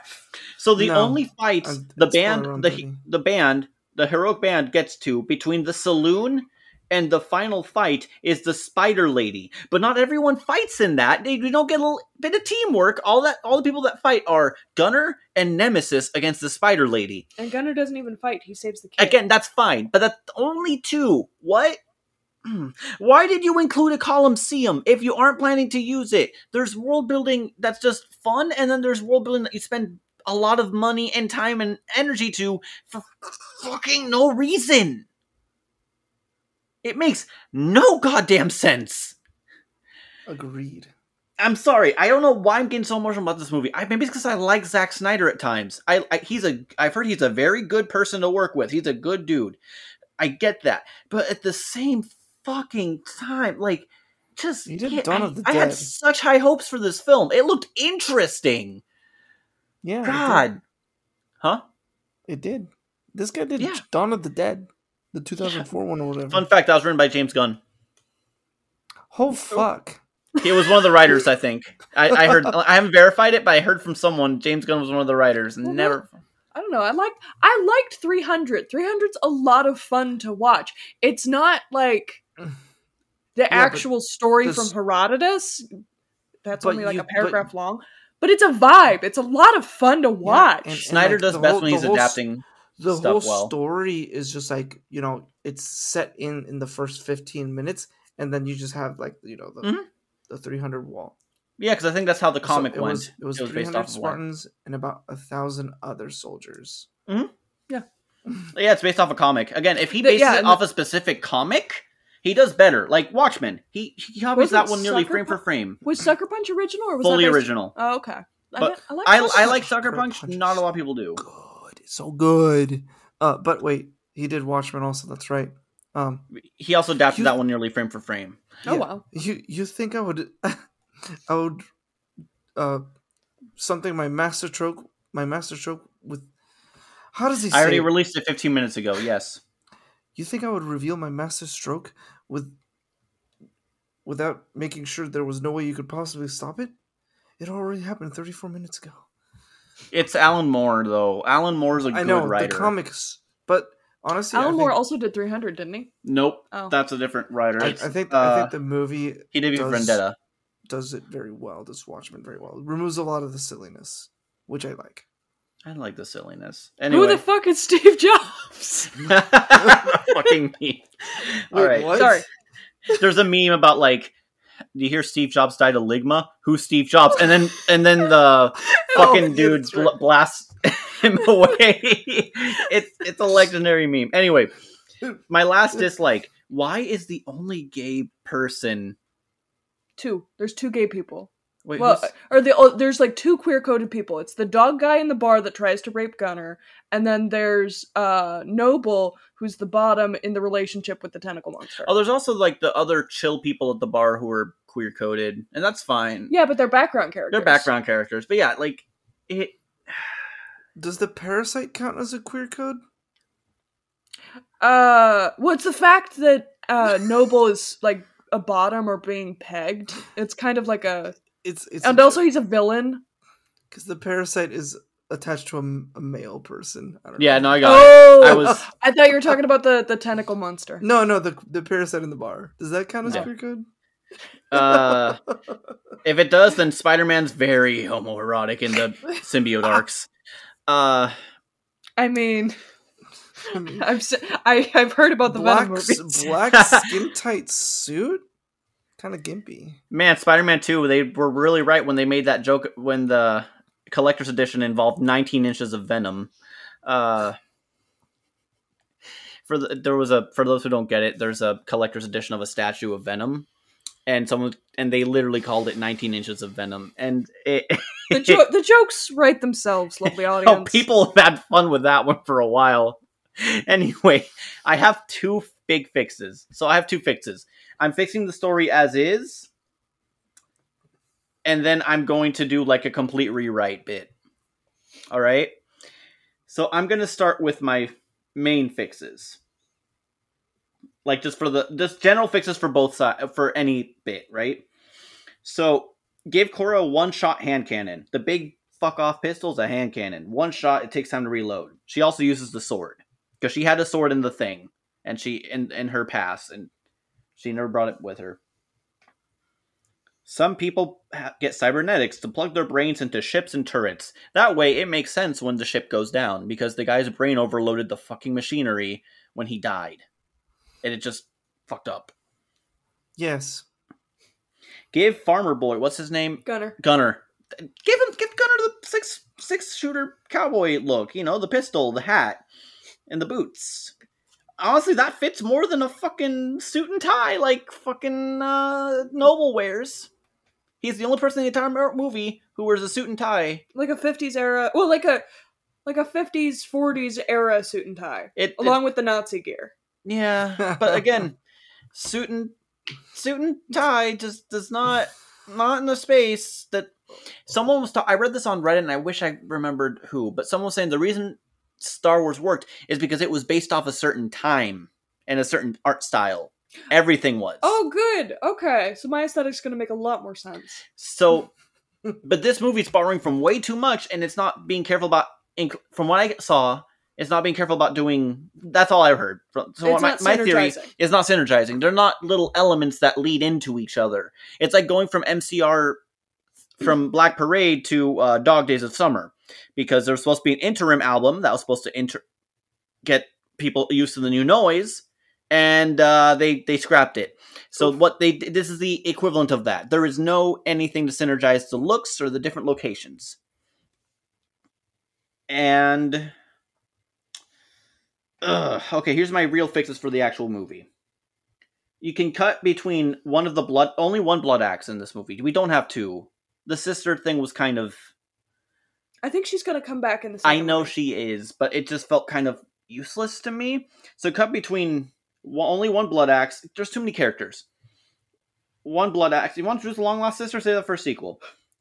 so the No, only fights uh, the band the 30. the band the heroic band gets to between the saloon and the final fight is the spider lady but not everyone fights in that they we don't get a little bit of teamwork all that all the people that fight are gunner and nemesis against the spider lady And Gunner doesn't even fight. He saves the kid. again that's fine but that's only two what why did you include a column if you aren't planning to use it there's world building that's just fun and then there's world building that you spend a lot of money and time and energy to for fucking no reason it makes no goddamn sense Agreed. I'm sorry. I don't know why I'm getting so emotional about this movie. I, maybe it's because I like Zack Snyder at times. I, I he's a I've heard he's a very good person to work with. He's a good dude. I get that, but at the same fucking time, like, just He did Dawn I, of the I had such high hopes for this film. It looked interesting. Yeah. it. God, huh? It did. This guy did Yeah. Dawn of the Dead, the 2004 one or whatever. Fun fact: that was written by James Gunn. Oh, oh fuck! He was one of the writers, I think. I, I heard. I haven't verified it, but I heard from someone James Gunn was one of the writers. Well, Never. I don't know. I like I liked 300. 300's a lot of fun to watch. It's not like the but actual story this- from Herodotus. That's only like you- a paragraph long, but it's a vibe. It's a lot of fun to watch. and- Snyder like, does the best whole- when he's the whole adapting. The stuff whole well. story is just like you know, it's set in in the first 15 minutes, and then you just have like you know the Mhm. the 300 wall. Yeah, because I think that's how the So comic it went. Was, it was, based 300 off of one. Spartans and about a thousand other soldiers. Yeah, yeah, it's based off a comic. Again, if he based yeah, it and off a specific comic, he does better. Like Watchmen, he he copies Wasn't that one nearly Sucker frame for frame, Was Sucker Punch original or was fully that based- original. Oh, okay. I, But I like I Sucker I Punch. like Sucker Sucker Punch. Punch Not a lot of people do. Good, it's so good. Uh, but wait, he did Watchmen also. That's right. Um, He also adapted You- that one nearly frame for frame. Oh yeah. wow. You you think I would I would uh something my master stroke my master stroke with how does he I say already it? released it 15 minutes ago. Yes, You think I would reveal my master stroke with without making sure there was no way you could possibly stop it? It already happened 34 minutes ago. It's Alan Moore though. Alan Moore's a I good know writer. the comics, but honestly, Alan I Moore also did 300, didn't he? Nope, Oh. that's a different writer. I, I It's, think I uh, think the movie he did does- Vendetta. does it very well. Does Watchmen very well. It removes a lot of the silliness, which I like. I like the silliness. Who the fuck is Steve Jobs? fucking me. All right. what? Sorry. There's a meme about like, do you hear Steve Jobs died of ligma? Who's Steve Jobs? And then and then the oh, fucking yeah, dude right. bl- blasts him away. it's it's a legendary meme. Anyway, my last dislike. Why is the only gay person? Two. There's two gay people. Wait, well, who's- or the oh, there's like two queer coded people. It's the dog guy in the bar that tries to rape Gunner, and then there's uh Noble, who's the bottom in the relationship with the tentacle monster. oh, there's also like the other chill people at the bar who are queer coded, and that's fine. yeah, but they're background characters. They're background characters, but yeah, like it. Does the parasite count as a queer code? Uh, well, it's the fact that uh Noble is like a bottom or being pegged. It's kind of like a, It's it's and also he's a villain. because the parasite is attached to a, a male person. I don't Yeah, know. no, I got Oh, it. I was I thought you were talking about the the tentacle monster. No, no, the the parasite in the bar. Does that count as No. queer code? uh if it does then spider-man's very homoerotic in the symbiote arcs uh I mean, I mean, I've se- I I've heard about the black Venom movies. black skin tight suit, kind of gimpy. man spider-man 2 they were really right when they made that joke when the collector's edition involved 19 inches of venom uh for the, there was a for those who don't get it there's a collector's edition of a statue of venom and someone and they literally called it 19 inches of venom and it the, jo- the jokes write themselves, lovely audience. Oh, people have had fun with that one for a while. Anyway, I have two big fixes. So I have two fixes. I'm fixing the story as is, and then I'm going to do like a complete rewrite bit. All right. So I'm going to start with my main fixes. Like just for the just general fixes for both sides for any bit, right? So give Cora a one shot hand cannon. The big fuck off pistol is a hand cannon. One shot, it takes time to reload. She also uses the sword because she had a sword in the thing, and she in in her past, and she never brought it with her. Some people ha- get cybernetics to plug their brains into ships and turrets. That way, it makes sense when the ship goes down because the guy's brain overloaded the fucking machinery when he died, and it just fucked up. Yes, Give Farmer Boy, what's his name? Gunner. Gunner. Give him give Gunner the six six shooter cowboy look, you know, the pistol, the hat, and the boots. Honestly, that fits more than a fucking suit and tie like fucking uh, Noble wears. He's the only person in the entire movie who wears a suit and tie. like a 50s era well like a like a 50s 40s era suit and tie It, along with the nazi gear yeah, but again, suit and suit and tie just does not not in the space that someone was. Ta- I read this on Reddit, and I wish I remembered who, but someone was saying the reason Star Wars worked is because it was based off a certain time and a certain art style. Everything was. oh good okay so my aesthetic's gonna make a lot more sense So, but this movie's borrowing from way too much, and it's not being careful about. From what I saw, it's not being careful about doing. That's all I heard. So my, my theory is not synergizing. They're not little elements that lead into each other. It's like going from MCR from Black Parade to uh, Dog Days of Summer because there was supposed to be an interim album that was supposed to inter- get people used to the new noise, and uh, they they scrapped it. So what they this is the equivalent of that. There is no anything to synergize the looks or the different locations. And Ugh, okay, here's my real fixes for the actual movie. You can cut between one of the blood only one blood axe in this movie. We don't have two. The sister thing was kind of i think she's gonna come back in the I know one. she is, but it just felt kind of useless to me. So cut between one, only one blood axe. There's too many characters. One blood axe. You want to choose the long lost sister? Say the first sequel.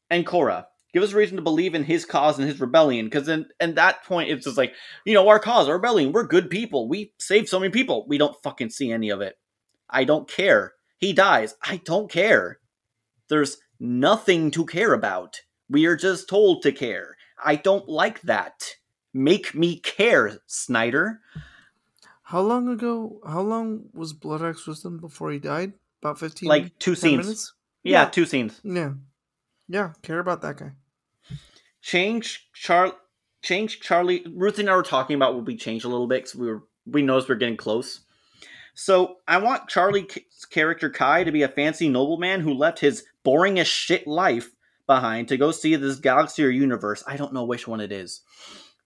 And Cora. Give us a reason to believe in his cause and his rebellion. Because then, at that point, it's just like, you know, our cause, our rebellion, we're good people. We saved so many people. We don't fucking see any of it. I don't care. He dies. I don't care. There's nothing to care about. We are just told to care. I don't like that. Make me care, Snyder. How long ago? How long was Blood Exorcism before he died? About fifteen. Like two scenes. minutes? Yeah, Yeah. two scenes. Yeah, yeah. Care about that guy. change Char change Charlie Ruth and I were talking about will be changed a little bit because we were we noticed we're getting close. So I want Charlie's character Kai to be a fancy nobleman who left his boring as shit life behind to go see this galaxy or universe. I don't know which one it is.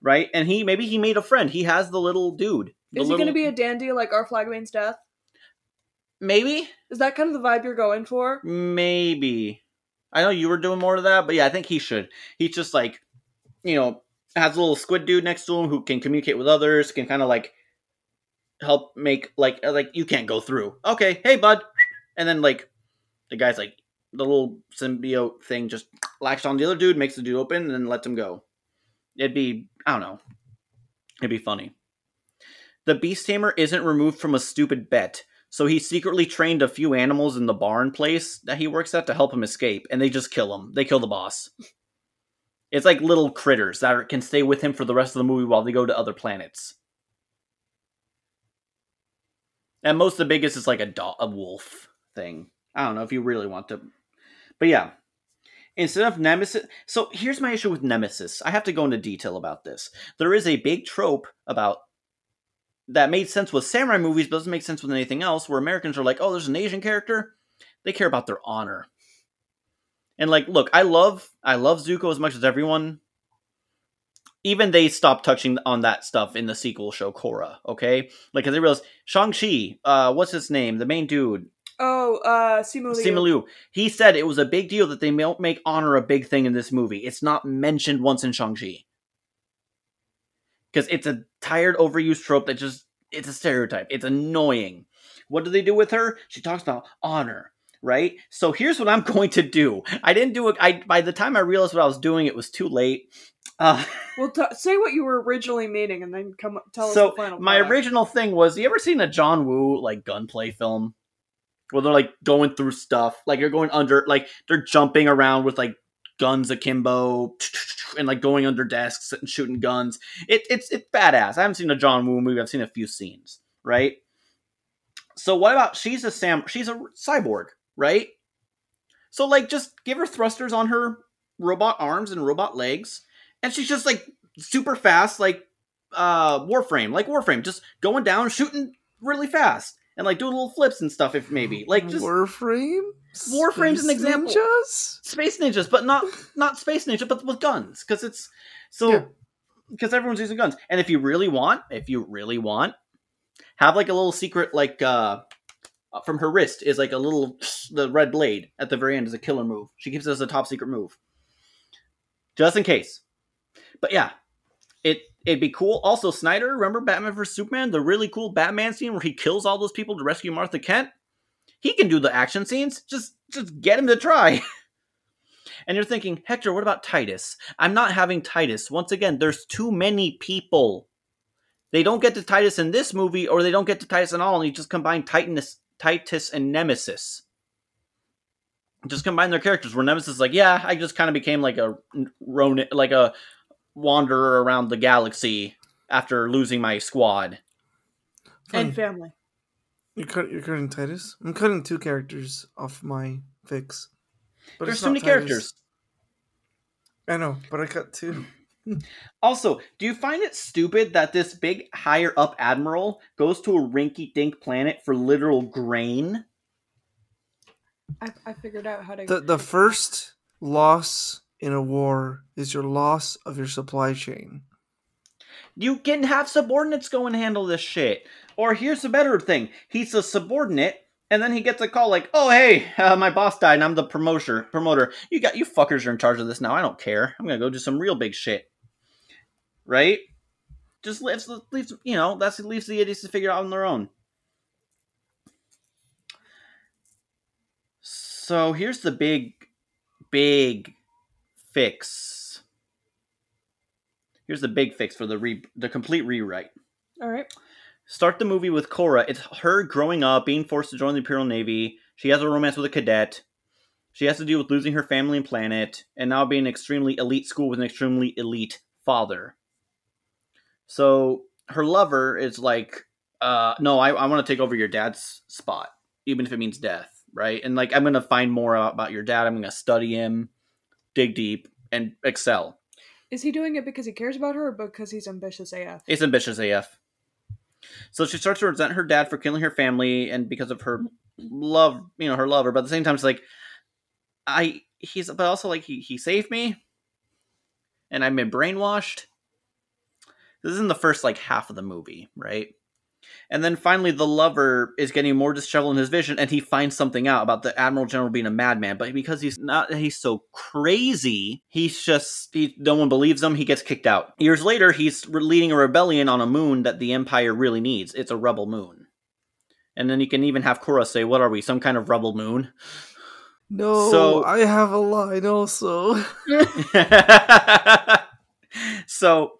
Right? And he maybe he made a friend. He has the little dude. The Is he little- to be a dandy like Our Flag Means Death? maybe? Is that kind of the vibe you're going for? Maybe. I know you were doing more of that, but yeah, I think he should. He's just like, you know, has a little squid dude next to him who can communicate with others, can kind of like help make like like you can't go through. Okay, hey bud, and then like the guy's like the little symbiote thing just latched on the other dude, makes the dude open, and then lets him go. It'd be I don't know. It'd be funny. The beast tamer isn't removed from a stupid bet. So he secretly trained a few animals in the barn place that he works at to help him escape, and they just kill him. They kill the boss. It's like little critters that can stay with him for the rest of the movie while they go to other planets. And most of the biggest is like a do- a wolf thing. I don't know if you really want to, but yeah. Instead of Nemesis, so here's my issue with Nemesis. I have to go into detail about this. There is a big trope about that made sense with samurai movies, but doesn't make sense with anything else. Where Americans are like, "Oh, there's an Asian character," they care about their honor. And like, look, I love, I love Zuko as much as everyone. Even they stopped touching on that stuff in the sequel show Korra. Okay, like, cause they realized Shang Chi, uh, what's his name, the main dude, Oh, uh, Simu Liu. Simu Liu. He said it was a big deal that they don't make honor a big thing in this movie. It's not mentioned once in Shang-Chi. Because it's a tired, overused trope that just, it's a stereotype. It's annoying. What do they do with her? She talks about honor, right? So here's what I'm going to do. I didn't do it. I By the time I realized what I was doing, it was too late. Uh, Well, t- say what you were originally meaning, and then come tell us so the final. my product. original thing was you ever seen a john woo like gunplay film where they're like going through stuff. Like you're going under like they're jumping around with like guns akimbo and like going under desks and shooting guns. It, it's it's badass. I haven't seen a john woo movie. I've seen a few scenes right? So what about she's a sam she's a cyborg right? So like just give her thrusters on her robot arms and robot legs and she's just like super fast like uh Warframe, like Warframe, just going down, shooting really fast, and like doing little flips and stuff. If maybe like just Warframe. Warframe's an Space example. Ninjas? space ninjas, but not not space ninja, but with guns, because it's so because everyone's using guns. And if you really want, if you really want, have like a little secret like uh from her wrist is like a little the red blade at the very end is a killer move. She keeps it as a top secret move, just in case. But yeah, it it'd be cool. Also, Snyder, remember Batman vs Superman, the really cool Batman scene where he kills all those people to rescue Martha Kent. He can do the action scenes. Just just get him to try. and you're thinking, Hector, what about Titus? I'm not having Titus. Once again, there's too many people. They don't get to Titus in this movie, or they don't get to Titus at all, and you just combine Titanus, Titus and Nemesis. Just combine their characters. Where Nemesis is like, yeah, I just kind of became like a Ronin, like a wanderer around the galaxy after losing my squad. Funny. and family. You're, cut, you're cutting Titus. I'm cutting two characters off my fix. But There's it's too many Titus. characters. I know, but I cut two. Also, do you find it stupid that this big higher up admiral goes to a rinky dink planet for literal grain? I, I figured out how to. The the first loss in a war is your loss of your supply chain. You can have subordinates go and handle this shit. Or here's the better thing: he's a subordinate, and then he gets a call like, "Oh hey, uh, my boss died, and I'm the promoter. Promoter, you got you fuckers are in charge of this now. I don't care. I'm gonna go do some real big shit." Right? Just leaves, leaves you know that's leaves the idiots to figure out on their own. So here's the big, big fix. Here's the big fix for the re- the complete rewrite. All right. Start the movie with Cora. It's her growing up, being forced to join the Imperial Navy. She has a romance with a cadet. She has to deal with losing her family and planet, and now being an extremely elite school with an extremely elite father. So her lover is like, uh, no, I, I want to take over your dad's spot, even if it means death, right? And like, I'm going to find more about your dad. I'm going to study him, dig deep, and excel. Is he doing it because he cares about her or because he's ambitious AF? He's ambitious AF. So she starts to resent her dad for killing her family and because of her love, you know, her lover. But at the same time, it's like, I he's but also like he he saved me, and I've been brainwashed. This is in the first like half of the movie, right? And then finally, the lover is getting more disheveled in his vision, and he finds something out about the Admiral General being a madman. But because he's not, he's so crazy, he's just he, no one believes him. He gets kicked out. Years later, he's leading a rebellion on a moon that the Empire really needs. It's a rebel moon. And then you can even have Cora say, "What are we? Some kind of rebel moon?" No, So- I have a line also. so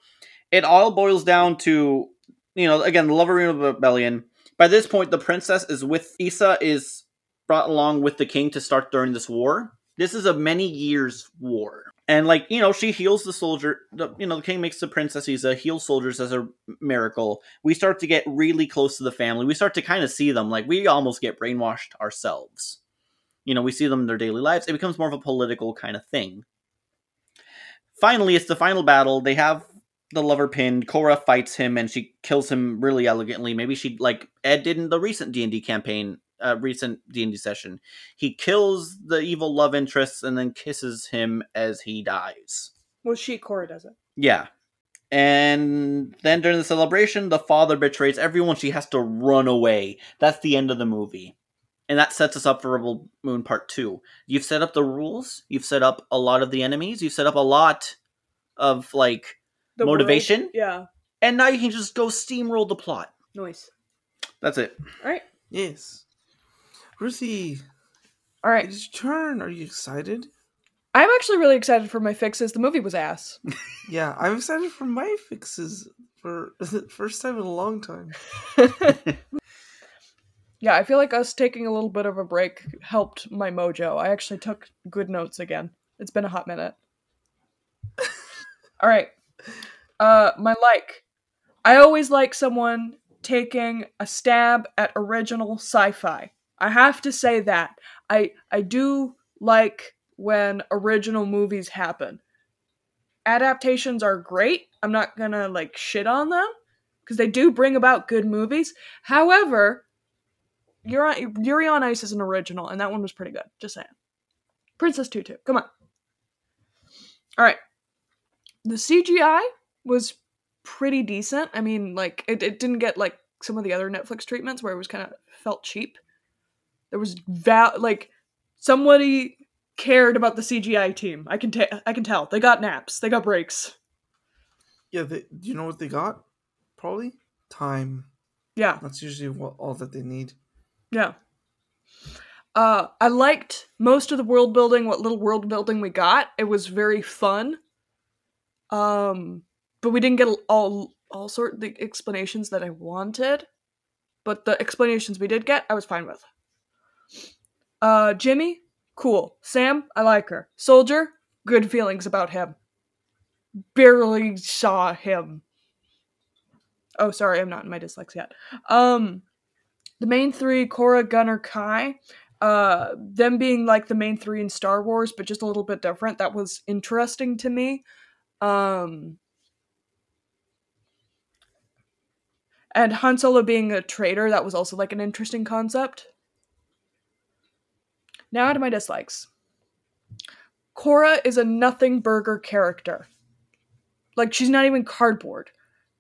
it all boils down to you know again the lover of rebellion. By this point the princess is with Issa is brought along with the king to start during this war. This is a many years war. And like you know she heals the soldier the, you know the king makes the princess Issa heal soldiers as a miracle. We start to get really close to the family. We start to kind of see them like we almost get brainwashed ourselves. You know we see them in their daily lives. It becomes more of a political kind of thing. Finally it's the final battle. They have the lover pinned cora fights him and she kills him really elegantly. Maybe she like ed did in the recent d&d campaign uh, recent d&d session. He kills the evil love interest and then kisses him as he dies. Well, she Cora does it. yeah. And then during the celebration the father betrays everyone. She has to run away. That's the end of the movie. And that sets us up for rebel moon part two. You've set up the rules. You've set up a lot of the enemies. You've set up a lot of like The world- Motivation? Yeah. and now you can just go steamroll the plot Nice. that's it All right. yes. Ruthie, All right. it's your turn. Are you excited? I'm actually really excited for my fixes. The movie was ass. Yeah, I'm excited for my fixes for the first time in a long time. yeah, I feel like us taking a little bit of a break helped my mojo. I actually took good notes again. It's been a hot minute. All right. Uh my like. I always like someone taking a stab at original sci-fi. I have to say that. I I do like when original movies happen. Adaptations are great. I'm not going to like shit on them because they do bring about good movies. However, Yuri, Yuri on Ice is an original, and that one was pretty good. Just saying. Princess Tutu, come on. All right. The CGI was pretty decent. I mean, like it, it didn't get like some of the other Netflix treatments where it was kind of felt cheap. There was val like somebody cared about the CGI team. I can ta- I can tell. They got naps. They got breaks. Yeah, they, do you know what they got? Probably time. Yeah. That's usually what, all that they need. Yeah. Uh, I liked most of the world building, what little world building we got. It was very fun. Um, but we didn't get all all sort of the explanations that I wanted. But the explanations we did get, I was fine with. Uh, Jimmy, cool. Sam, I like her. Soldier, good feelings about him. Barely saw him. Oh, sorry, I'm not in my dislikes yet. Um, the main three Cora, Gunner, Kai, uh, them being like the main three in Star Wars, but just a little bit different. That was interesting to me. Um, and Han Solo being a traitor, that was also like an interesting concept. Now to my dislikes. Cora is a nothing burger character. Like she's not even cardboard.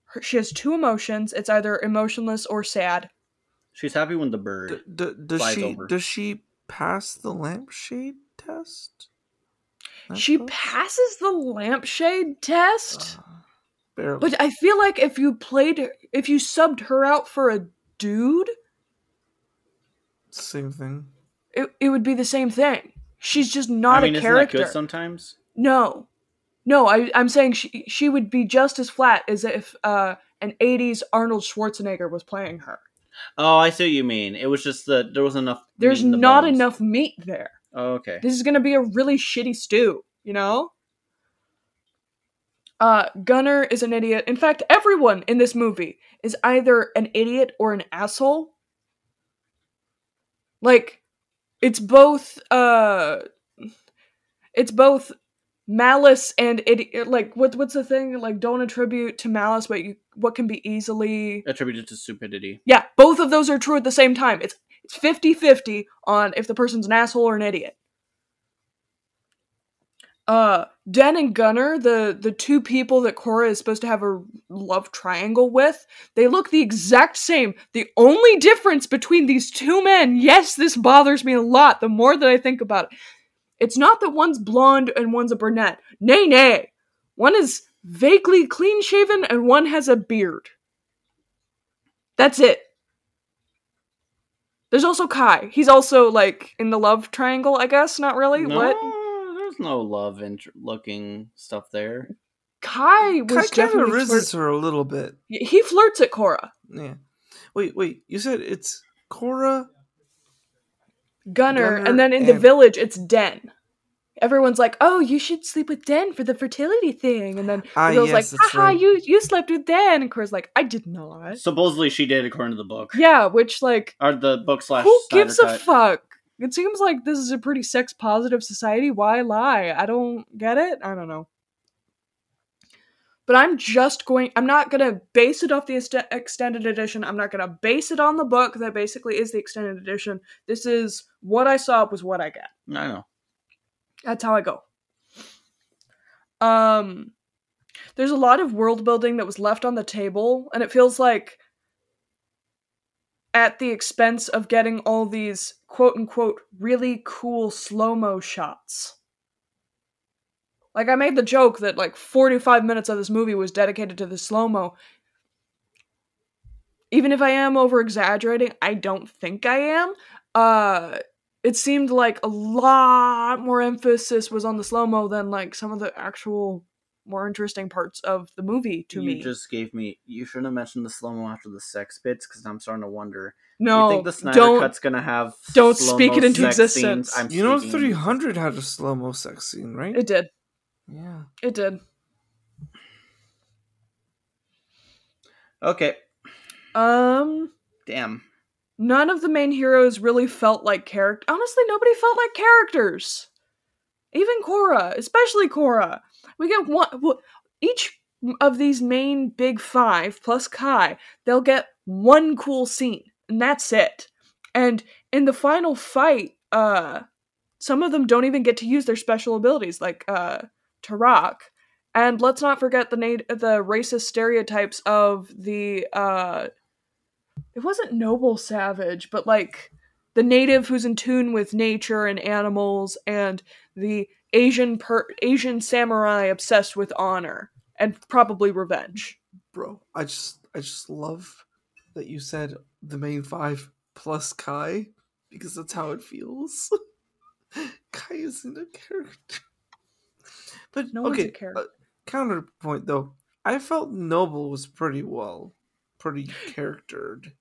Her, she has two emotions. It's either emotionless or sad. she's happy when the bird D- d- does Flies she over. does she pass the lampshade test? That She close? passes the lampshade test, Uh, barely. but I feel like if you played, if you subbed her out for a dude, Same thing. it, it would be the same thing. She's just not I mean, a isn't that character. good sometimes No, no. I, I'm saying she she would be just as flat as if uh, an '80s Arnold Schwarzenegger was playing her. Oh, I see what you mean. It was just that there was enough. There's meat in the not bones. enough meat there. Oh, okay. This is gonna be a really shitty stew, you know? Uh, Gunner is an idiot. In fact, everyone in this movie is either an idiot or an asshole. Like, it's both, uh, it's both malice and idiot. Like, what, what's the thing? Like, don't attribute to malice what you, what can be easily Attributed to stupidity. yeah, both of those are true at the same time. It's it's 50-50 on if the person's an asshole or an idiot. Uh Den and Gunner, the the two people that Cora is supposed to have a love triangle with, they look the exact same. The only difference between these two men, yes, this bothers me a lot the more that I think about it. It's not that one's blonde and one's a brunette. Nay, nay. One is vaguely clean shaven and one has a beard. That's it. There's also Kai. He's also like in the love triangle, I guess. Not really. No, What? there's no love int- looking stuff there. Kai Kai was kind of definitely flirt- resists her a little bit. he flirts at Cora. Yeah. Wait, wait. You said it's Cora? Gunner, Gunner and then in the village, it's Den. Everyone's like, "Oh, you should sleep with Dan for the fertility thing," and then Ah, the yes, like, that's "Haha, right. you you slept with Dan," and Cora's like, "I did not." Know it. Supposedly she did, according to the book. Yeah, which like, Or the book slash. who Snyder gives a fuck? It seems like this is a pretty sex positive society. Why lie? I don't get it. I don't know. But I'm just going. I'm not gonna base it off the ext- extended edition. I'm not gonna base it on the book that basically is the extended edition. This is what I saw was what I got. I know. That's how I go. Um there's a lot of world building that was left on the table and it feels like at the expense of getting all these quote unquote really cool slow-mo shots. Like I made the joke that like 45 minutes of this movie was dedicated to the slow-mo. Even if I am over exaggerating, I don't think I am. Uh it seemed like a lot more emphasis was on the slow mo than like some of the actual more interesting parts of the movie to you me. just gave me. You shouldn't have mentioned the slow mo after the sex bits because I'm starting to wonder. no, you think the Snyder don't. Cut's gonna have? don't slow-mo speak it into existence. I'm You know, 300 had a slow mo sex scene, right? It did. yeah. It did. Okay. Um, Damn. None of the main heroes really felt like character. Honestly, nobody felt like characters. Even Cora, especially Cora. We get one. Each of these main big five plus Kai, they'll get one cool scene, and that's it. And in the final fight, uh, some of them don't even get to use their special abilities, like uh, Tarak. And let's not forget the nat- the racist stereotypes of the uh, it wasn't noble savage, but like the native who's in tune with nature and animals, and the Asian per- Asian samurai obsessed with honor and probably revenge. Bro, I just I just love that you said the main five plus Kai because that's how it feels. Kai isn't a character. But No one's a character. uh, counterpoint though, I felt Noble was pretty well, pretty charactered.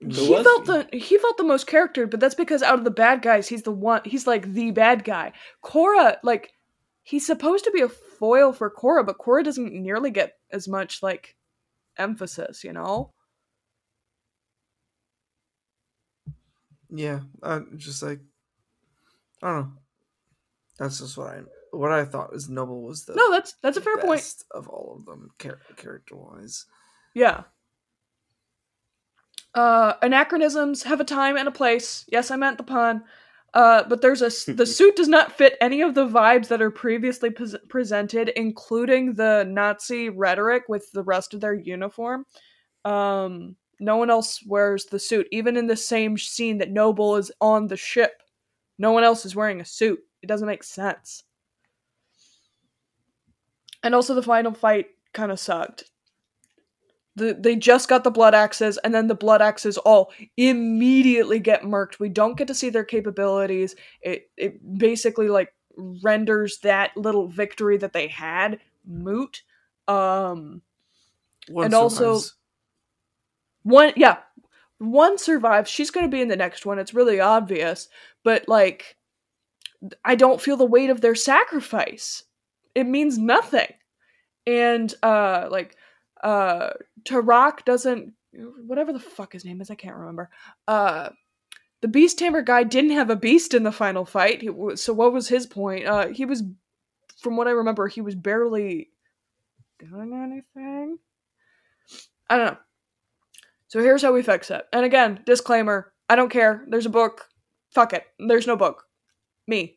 in he felt he? the he felt the most charactered, but that's because out of the bad guys, he's the one. He's like the bad guy. Cora, like, he's supposed to be a foil for Cora, but Cora doesn't nearly get as much like emphasis. You know? Yeah, uh, just like I don't know. That's just what I what I thought was Noble was the No, that's that's a fair point. of all of them char- character wise. Yeah. Uh, anachronisms have a time and a place. Yes, I meant the pun. Uh, but there's a the suit does not fit any of the vibes that are previously pres presented, including the Nazi rhetoric with the rest of their uniform. Um, no one else wears the suit, even in the same scene that Noble is on the ship. No one else is wearing a suit. It doesn't make sense. And also, the final fight kind of sucked the, they just got the blood axes and then the blood axes all immediately get murked we don't get to see their capabilities it it basically like renders that little victory that they had moot. Um, One And also- one, yeah, one survives. She's going to be in the next one. It's really obvious, but like, I don't feel the weight of their sacrifice. It means nothing. And uh, like, uh, Tarak doesn't. Whatever the fuck his name is, I can't remember. Uh, the beast tamer guy didn't have a beast in the final fight. He, so what was his point? Uh, he was, from what I remember, he was barely doing anything. I don't know. So here's how we fix it. And again, disclaimer: I don't care. There's a book. Fuck it. There's no book. Me.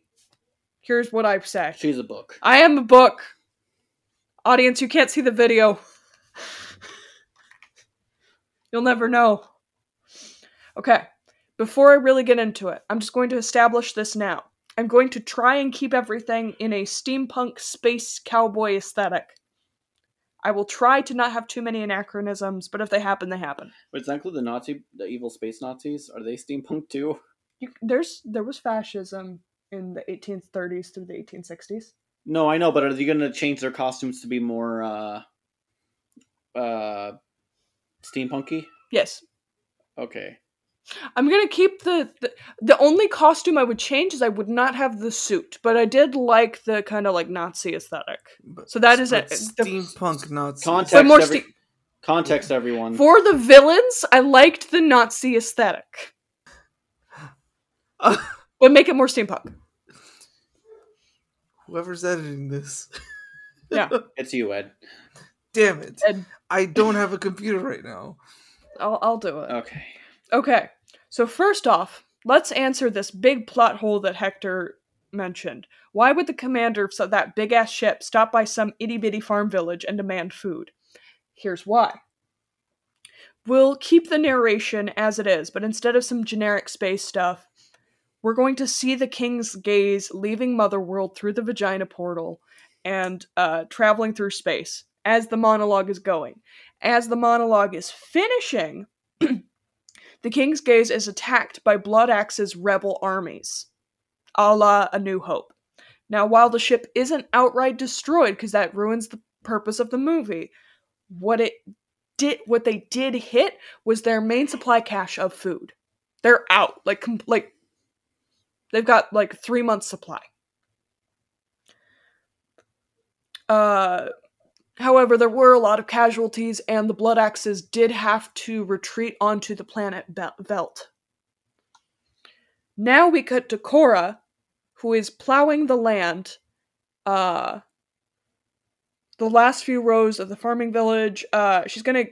Here's what I say. She's a book. I am a book. Audience, you can't see the video. You'll never know. Okay, before I really get into it, I'm just going to establish this now. I'm going to try and keep everything in a steampunk space cowboy aesthetic. I will try to not have too many anachronisms, but if they happen, they happen. Wait, does that include the Nazi, the evil space Nazis? Are they steampunk too? You, there's there was fascism in the 1830s through the 1860s. No, I know, but are they going to change their costumes to be more uh, uh, steampunky? Yes, Okay. I'm gonna keep the, the the only costume I would change is I would not have the suit, but I did like the kind of like Nazi aesthetic. But- So that is but it. Steampunk Nazi. Context, But more every- ste- context, everyone. For the villains, I liked the Nazi aesthetic, but make it more steampunk. Whoever's editing this. Yeah. It's you, Ed. Damn it. Ed. I don't have a computer right now. I'll I'll do it. Okay. Okay, so first off, let's answer this big plot hole that Hector mentioned. Why would the commander of that big ass ship stop by some itty bitty farm village and demand food? Here's why. We'll keep the narration as it is, but instead of some generic space stuff, we're going to see the king's gaze leaving Motherworld through the vagina portal and uh, traveling through space as the monologue is going. As the monologue is finishing, the king's gaze is attacked by Blood Axe's rebel armies, a la A New Hope. Now, while the ship isn't outright destroyed, because that ruins the purpose of the movie, what it did, what they did hit was their main supply cache of food. They're out, like, com- like they've got like three months supply. Uh, However, there were a lot of casualties, and the Blood Axes did have to retreat onto the planet Veldt. Now we cut to Cora, who is plowing the land. Uh, the last few rows of the farming village. Uh, she's gonna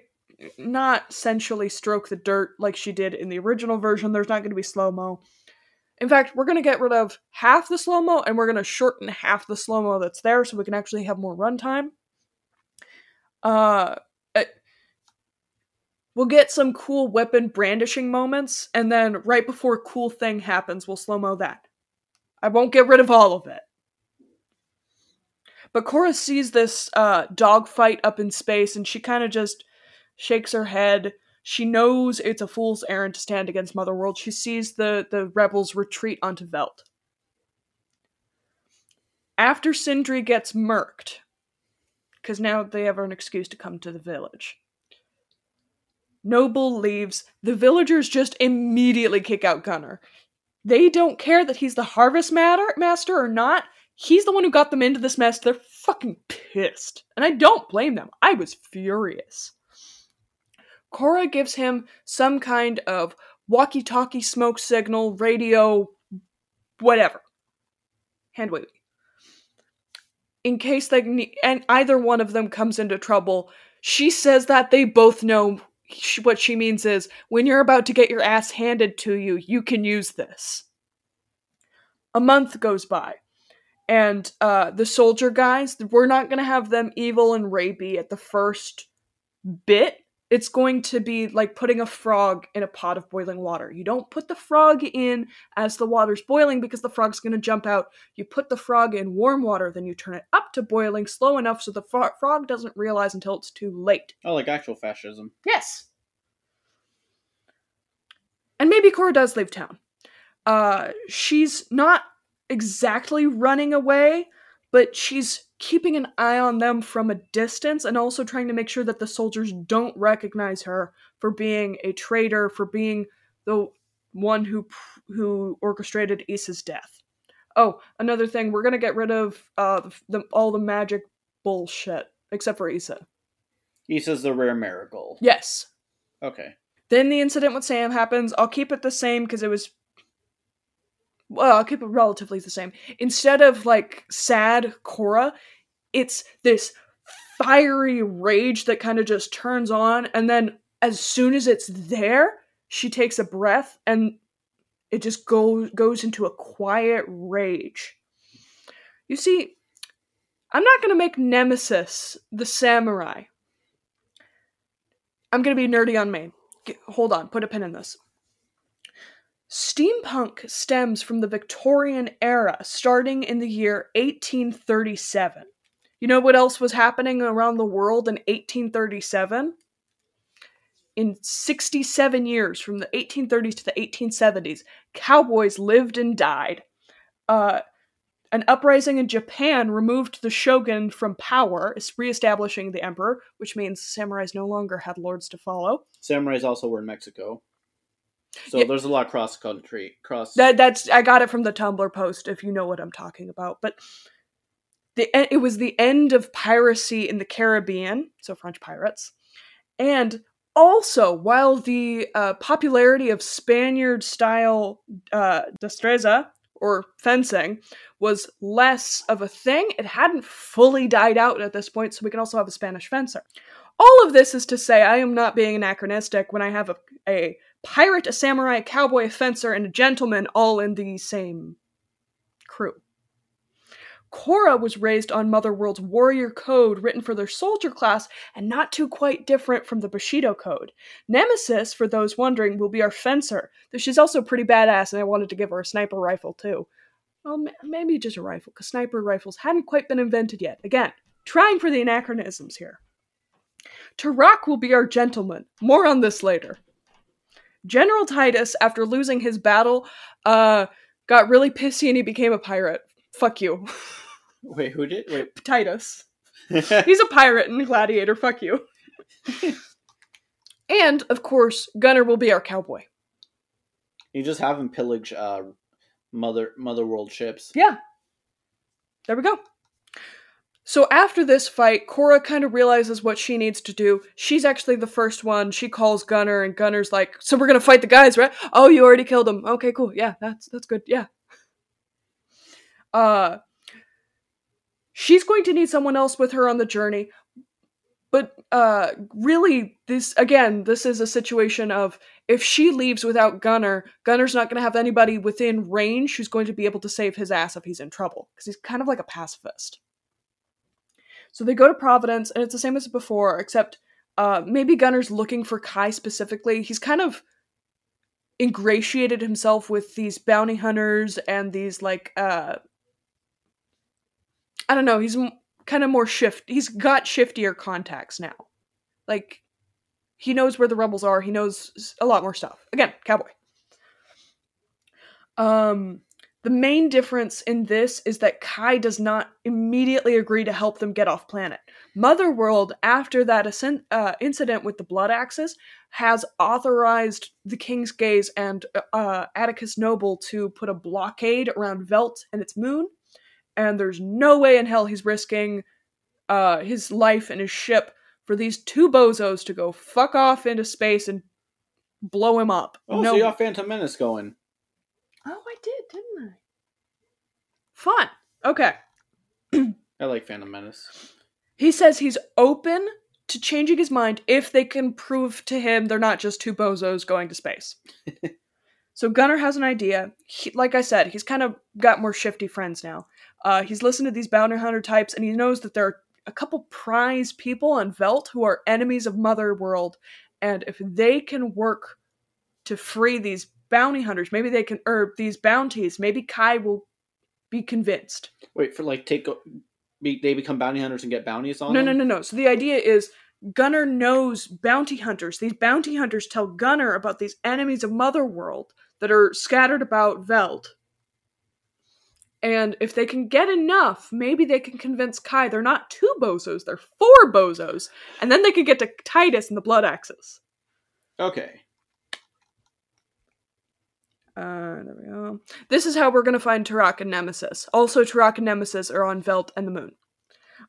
not sensually stroke the dirt like she did in the original version. There's not gonna be slow mo. In fact, we're gonna get rid of half the slow mo, and we're gonna shorten half the slow mo that's there, so we can actually have more runtime uh we'll get some cool weapon brandishing moments and then right before a cool thing happens we'll slow mo that. I won't get rid of all of it. But Cora sees this uh dogfight up in space and she kind of just shakes her head. She knows it's a fool's errand to stand against motherworld she sees the the rebels retreat onto veldt after sindri gets murked because now they have an excuse to come to the village. Noble leaves. The villagers just immediately kick out Gunner. They don't care that he's the harvest matter, master or not. He's the one who got them into this mess. They're fucking pissed. And I don't blame them. I was furious. Cora gives him some kind of walkie talkie smoke signal, radio, whatever. Hand wavy in case they ne- and either one of them comes into trouble she says that they both know what she means is when you're about to get your ass handed to you you can use this. A month goes by and uh the soldier guys we're not going to have them evil and rapey at the first bit it's going to be like putting a frog in a pot of boiling water. You don't put the frog in as the water's boiling because the frog's going to jump out. You put the frog in warm water, then you turn it up to boiling slow enough so the fro- frog doesn't realize until it's too late. Oh, like actual fascism. Yes. And maybe Cora does leave town. Uh, she's not exactly running away, but she's keeping an eye on them from a distance and also trying to make sure that the soldiers don't recognize her for being a traitor, for being the one who who orchestrated Issa's death. Oh, another thing, we're gonna get rid of uh the, all the magic bullshit except for Issa. Issa's the rare marigold. Yes. Okay. Then the incident with Sam happens. I'll keep it the same because it was. Well, I'll keep it relatively the same. Instead of like sad Cora, it's this fiery rage that kind of just turns on, and then as soon as it's there, she takes a breath and it just goes goes into a quiet rage. You see, I'm not to make Nemesis the samurai. I'm to be nerdy on Maine. Hold on, put a pin in this. Steampunk stems from the Victorian era, starting in the year 1837. You know what else was happening around the world in 1837? In 67 years, from the 1830s to the 1870s, cowboys lived and died. Uh, an uprising in Japan removed the shogun from power, reestablishing the emperor, which means samurais no longer had lords to follow. Samurais also were in Mexico. So yeah. there's a lot cross country cross. That that's I got it from the Tumblr post if you know what I'm talking about. But the it was the end of piracy in the Caribbean, so French pirates, and also while the uh, popularity of Spaniard style uh, destreza or fencing was less of a thing. It hadn't fully died out at this point, so we can also have a Spanish fencer. All of this is to say, I am not being anachronistic when I have a, a pirate, a samurai, a cowboy, a fencer, and a gentleman all in the same crew. Cora was raised on Mother World's warrior code written for their soldier class and not too quite different from the Bushido code. Nemesis, for those wondering, will be our fencer, though she's also pretty badass and I wanted to give her a sniper rifle too. Well, maybe just a rifle, because sniper rifles hadn't quite been invented yet. Again, trying for the anachronisms here. Tarak will be our gentleman. More on this later. General Titus, after losing his battle, uh, got really pissy and he became a pirate. Fuck you. Wait, who did? Wait. Titus. He's a pirate and gladiator. Fuck you. and, of course, Gunner will be our cowboy. You just have him pillage uh, mother mother world ships. Yeah. There we go. So after this fight, Cora kind of realizes what she needs to do. She's actually the first one. She calls Gunner, and Gunner's like, "So we're gonna fight the guys, right? Oh, you already killed them. Okay, cool. Yeah, that's that's good. Yeah." Uh, she's going to need someone else with her on the journey. But uh, really, this again, this is a situation of if she leaves without Gunner, Gunner's not to have anybody within range who's going to be able to save his ass if he's in trouble because he's kind of like a pacifist. So they go to Providence, and it's the same as before, except uh, maybe Gunner's looking for Kai specifically. He's kind of ingratiated himself with these bounty hunters and these like uh, I don't know. He's m- kind of more shift. He's got shiftier contacts now. Like he knows where the rebels are. He knows a lot more stuff. Again, cowboy. Um, the main difference in this is that Kai does not immediately agree to help them get off planet. Mother World, after that ascent, uh, incident with the Blood Axes, has authorized the King's Gaze and uh, Atticus Noble to put a blockade around Veldt and its moon and there's no way in hell he's risking uh, his life and his ship for these two bozos to go fuck off into space and blow him up. Oh, no. so you got Phantom Menace going. Oh, I did, didn't I? Fun. Okay. I like Phantom Menace. He says he's open to changing his mind if they can prove to him they're not just two bozos going to space. so Gunner has an idea. He, like I said, he's kind of got more shifty friends now. Uh, he's listened to these bounty hunter types, and he knows that there are a couple prize people on Veldt who are enemies of Mother World, and if they can work to free these bounty hunters, maybe they can, or these bounties, maybe Kai will be convinced. Wait for like take, they become bounty hunters and get bounties on no, them. No, no, no, no. So the idea is Gunner knows bounty hunters. These bounty hunters tell Gunner about these enemies of Mother World that are scattered about Veldt And if they can get enough, maybe they can convince Kai they're not two bozos, they're four bozos. And then they could get to Titus and the Blood Axes. Okay. Uh, there we go. This is how we're gonna find Turok and Nemesis. Also, Turok and Nemesis are on Veldt and the Moon.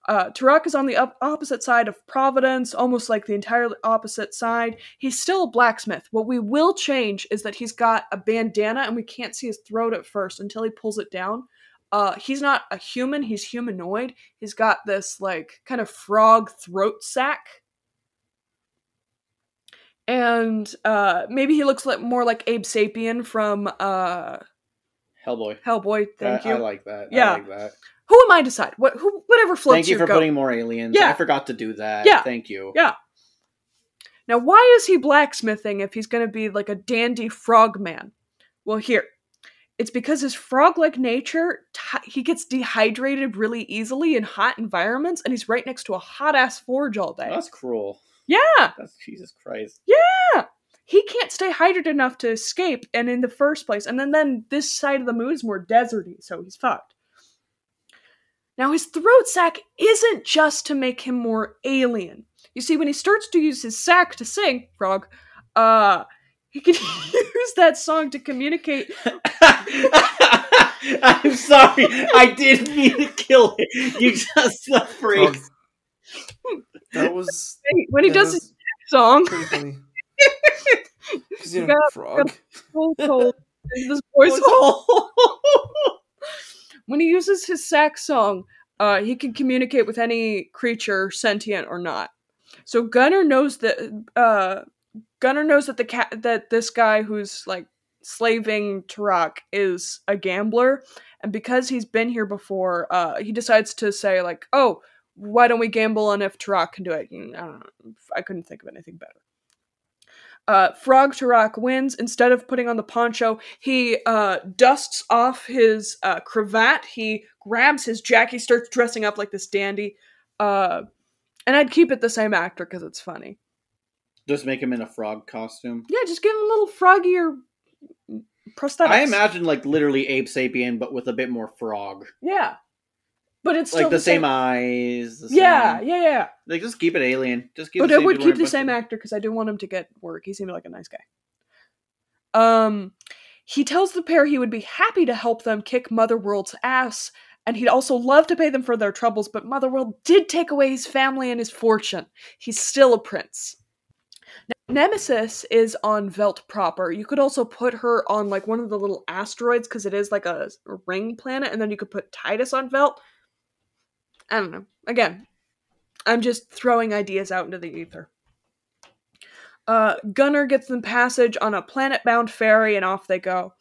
Uh, Turok is on the opposite side of Providence, almost like the entire opposite side. He's still a blacksmith. What we will change is that he's got a bandana and we can't see his throat at first until he pulls it down. Uh, he's not a human, he's humanoid. He's got this, like, kind of frog throat sack. And uh, maybe he looks like more like Abe Sapien from uh, Hellboy. Hellboy. Thank I, you. I like that. Yeah. I like that. Who am I to decide? What? Who? Whatever floats Thank you for goat. putting more aliens. Yeah. I forgot to do that. Yeah. Thank you. Yeah. Now, why is he blacksmithing if he's going to be like a dandy frog man? Well, here. It's because his frog like nature, t- he gets dehydrated really easily in hot environments, and he's right next to a hot ass forge all day. That's cruel. Yeah! That's Jesus Christ. Yeah. He can't stay hydrated enough to escape, and in the first place, and then, then this side of the moon is more deserty, so he's fucked. Now, his throat sac isn't just to make him more alien. You see, when he starts to use his sack to sing, Frog, uh, he can use that song to communicate. I'm sorry. I didn't mean to kill it. You just the Frog. phrase. That was When he yeah, does his song, pretty funny. Because you know, got- frog. so cold, this voice hole. when he uses his sax song, uh, he can communicate with any creature, sentient or not. So Gunner knows that uh, Gunner knows that the cat that this guy who's like slaving Turok is a gambler, and because he's been here before, uh, he decides to say like, "Oh, why don't we gamble on if Turok can do it?" I don't know. I couldn't think of anything better. Uh, Frog Turok wins. Instead of putting on the poncho, he uh, dusts off his uh, cravat. He grabs his jacket. He starts dressing up like this dandy. Uh, and I'd keep it the same actor because it's funny. Just make him in a frog costume. Yeah, just give him a little froggier prosthetics. I imagine like literally Abe Sapien, but with a bit more frog. Yeah, but it's still Like the, same, eyes. The Yeah, same- yeah, yeah. Like just keep it alien. Just keep. but the I would keep the same actor because I do want him to get work. He seemed like a nice guy. Um, he tells the pair he would be happy to help them kick Motherworld's ass, and he'd also love to pay them for their troubles. But Motherworld did take away his family and his fortune. He's still a prince. Now, Nemesis is on Veldt proper. You could also put her on like one of the little asteroids because it is like a ring planet, and then you could put Titus on Veldt. I don't know. Again, I'm just throwing ideas out into the ether. Uh, Gunner gets them passage on a planet-bound ferry, and off they go.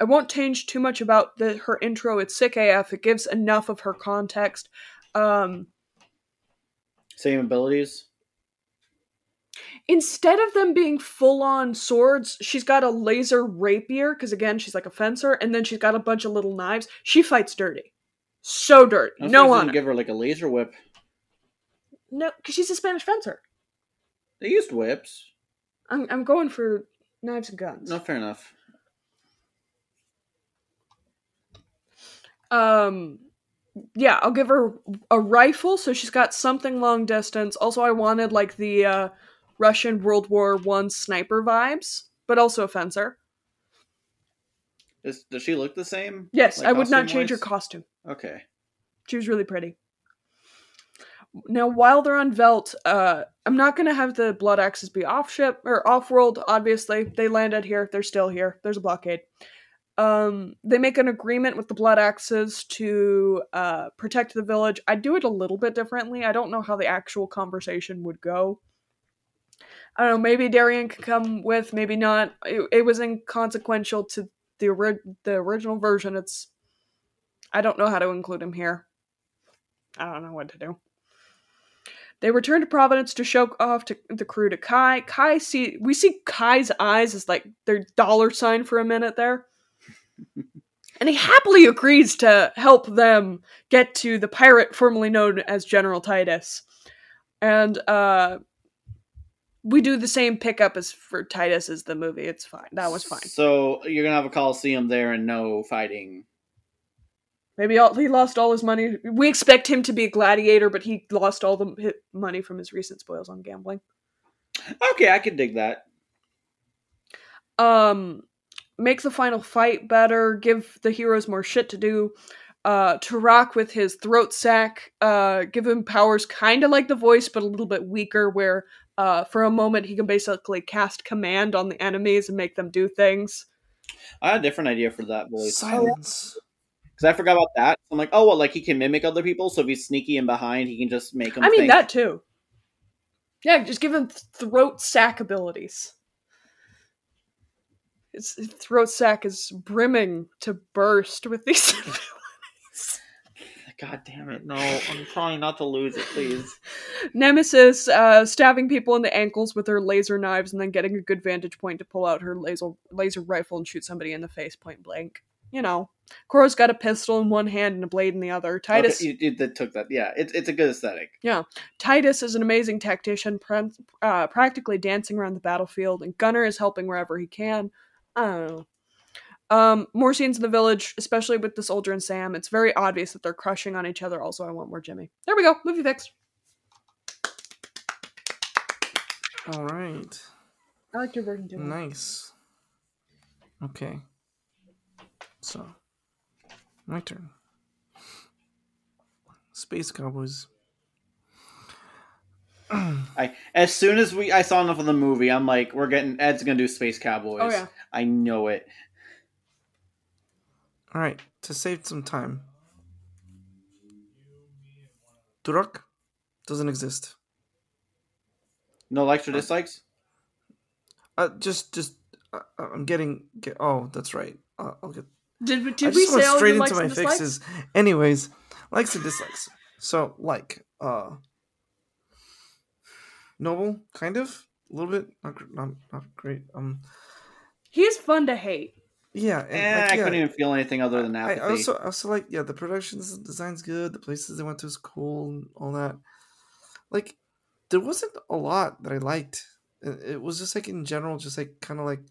I won't change too much about the, her intro. It's sick AF. It gives enough of her context. Um, Same abilities. instead of them being full-on swords, she's got a laser rapier because again, she's like a fencer, and then she's got a bunch of little knives. She fights dirty, so dirty. I'm no surprised they honor. didn't Give her like a laser whip. No, because she's a Spanish fencer. They used whips. I'm I'm going for knives and guns. No, fair enough. Um, yeah, I'll give her a rifle, so she's got something long distance. Also, I wanted like the uh, Russian World War One sniper vibes, but also a fencer. Is, does she look the same? Yes, Like, I would not change her costume. Okay. She was really pretty. Now, while they're on Veldt, uh, I'm not gonna have the Blood Axes be off ship or off world. Obviously, they landed here. They're still here. There's a blockade. Um, they make an agreement with the Blood Axes to uh, protect the village. I do it a little bit differently. I don't know how the actual conversation would go. I don't know. Maybe Darian could come with, maybe not. It, it was inconsequential to the ori- the original version. It's I don't know how to include him here. I don't know what to do. They return to Providence to show off to the crew to Kai. Kai see we see Kai's eyes as like their dollar sign for a minute there. and he happily agrees to help them get to the pirate formerly known as General Titus. And uh we do the same pickup as for Titus as the movie. It's fine. That was fine. So you're gonna have a coliseum there and no fighting. Maybe all, he lost all his money. We expect him to be a gladiator, but he lost all the money from his recent spoils on gambling. Okay, I can dig that. Um, make the final fight better. Give the heroes more shit to do. Uh, Turok with his throat sack. Uh, give him powers kind of like the voice, but a little bit weaker. Where uh, for a moment he can basically cast command on the enemies and make them do things. I had a different idea for that voice. Silence. Because I forgot about that. I'm like, oh well, like he can mimic other people, so if he's sneaky and behind, he can just make them. I mean think. that too. Yeah, just give him th- throat sack abilities. His his throat sack is brimming to burst with these abilities. God damn it! No, I'm trying not to lose it, please. Nemesis uh, stabbing people in the ankles with her laser knives and then getting a good vantage point to pull out her laser laser rifle and shoot somebody in the face point blank. You know, Cora's got a pistol in one hand and a blade in the other. Titus, okay, you, you, that took that. Yeah, it's it's a good aesthetic. yeah, Titus is an amazing tactician, pr- uh, practically dancing around the battlefield, and Gunner is helping wherever he can. I don't know. Um, more scenes in the village, especially with the soldier and Sam. It's very obvious that they're crushing on each other. Also, I want more Jimmy. There we go. Movie fixed. All right. I like your version too. Nice. Okay. So, my turn. Space Cowboys. I as soon as we I saw enough of the movie, I'm like, we're getting Ed's gonna do Space Cowboys. Oh yeah. I know it. All right, to save some time. Turok doesn't exist. No likes or dislikes. Uh, just, just, uh, I'm getting. Get, oh, that's right. Uh, I'll get. Did, I did we just went say straight into my and dislikes? fixes. Anyways, likes and dislikes. So, like, uh, noble, kind of, a little bit, not, not, not great. Um, He's fun to hate. Yeah, and, Eh, like, I yeah, couldn't even feel anything other than that. I also, also like, yeah, the production design's good. The places they went to is cool, and all that. Like, there wasn't a lot that I liked. It, it was just like in general, just like kind of like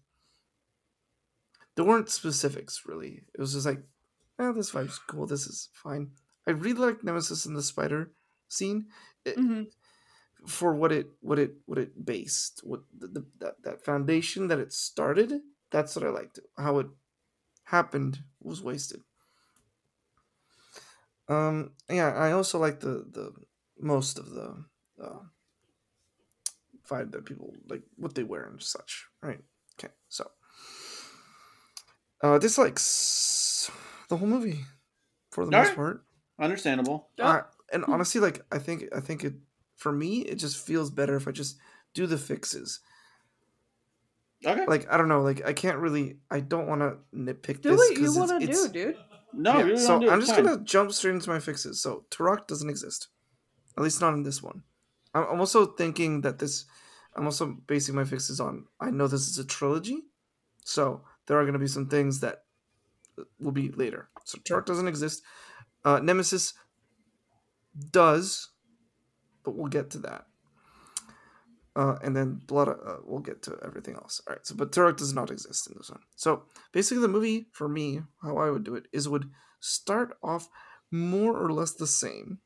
there weren't specifics really. It was just like, oh, this vibe's cool. This is fine. I really like Nemesis and the spider scene it, hmm for what it what it what it based what the, the that, that foundation that it started. That's what I liked. How it happened was wasted. Um. Yeah. I also like the the most of the uh, vibe that people like what they wear and such. Right. Okay. So. Uh, dislikes the whole movie for the most Alright. part. Understandable. Uh, and honestly, like I think I think it for me it just feels better if I just do the fixes. Okay. Like I don't know, like I can't really I don't want to nitpick Do this what you 'cause want to do, dude. no, yeah, really so don't do it, I'm it's just fine. gonna jump straight into my fixes. So Turok doesn't exist, at least not in this one. I'm, I'm also thinking that this. I'm also basing my fixes on. I know this is a trilogy, so there are gonna be some things that will be later. So Turok doesn't exist. Uh, Nemesis does, but we'll get to that. Uh, and then blood. Uh, we'll get to everything else. All right. So, but Turok does not exist in this one. So basically, the movie for me, how I would do it is would start off more or less the same.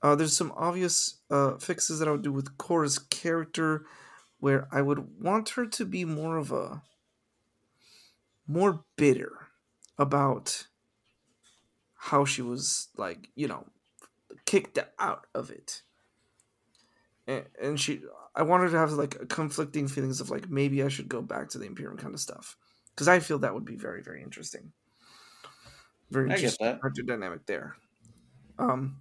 Uh, there's some obvious uh, fixes that I would do with Cora's character, where I would want her to be more of a more bitter about how she was like you know kicked out of it and, and she i wanted to have like conflicting feelings of like maybe i should go back to the imperium kind of stuff. Because i feel that would be very very interesting. Very I get interesting that. dynamic there. Um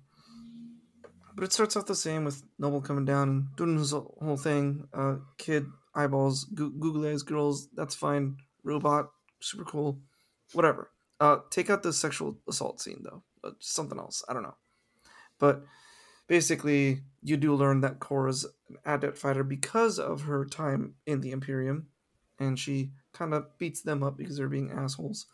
but it starts off the same with noble coming down and doing his whole thing. Uh kid eyeballs goo- googly eyes girls. That's fine. Robot. Super cool. Whatever. Uh take out the sexual assault scene though. Uh, something else. I don't know. But basically you do learn that Cora's an adept fighter because of her time in the Imperium, and she kind of beats them up because they're being assholes.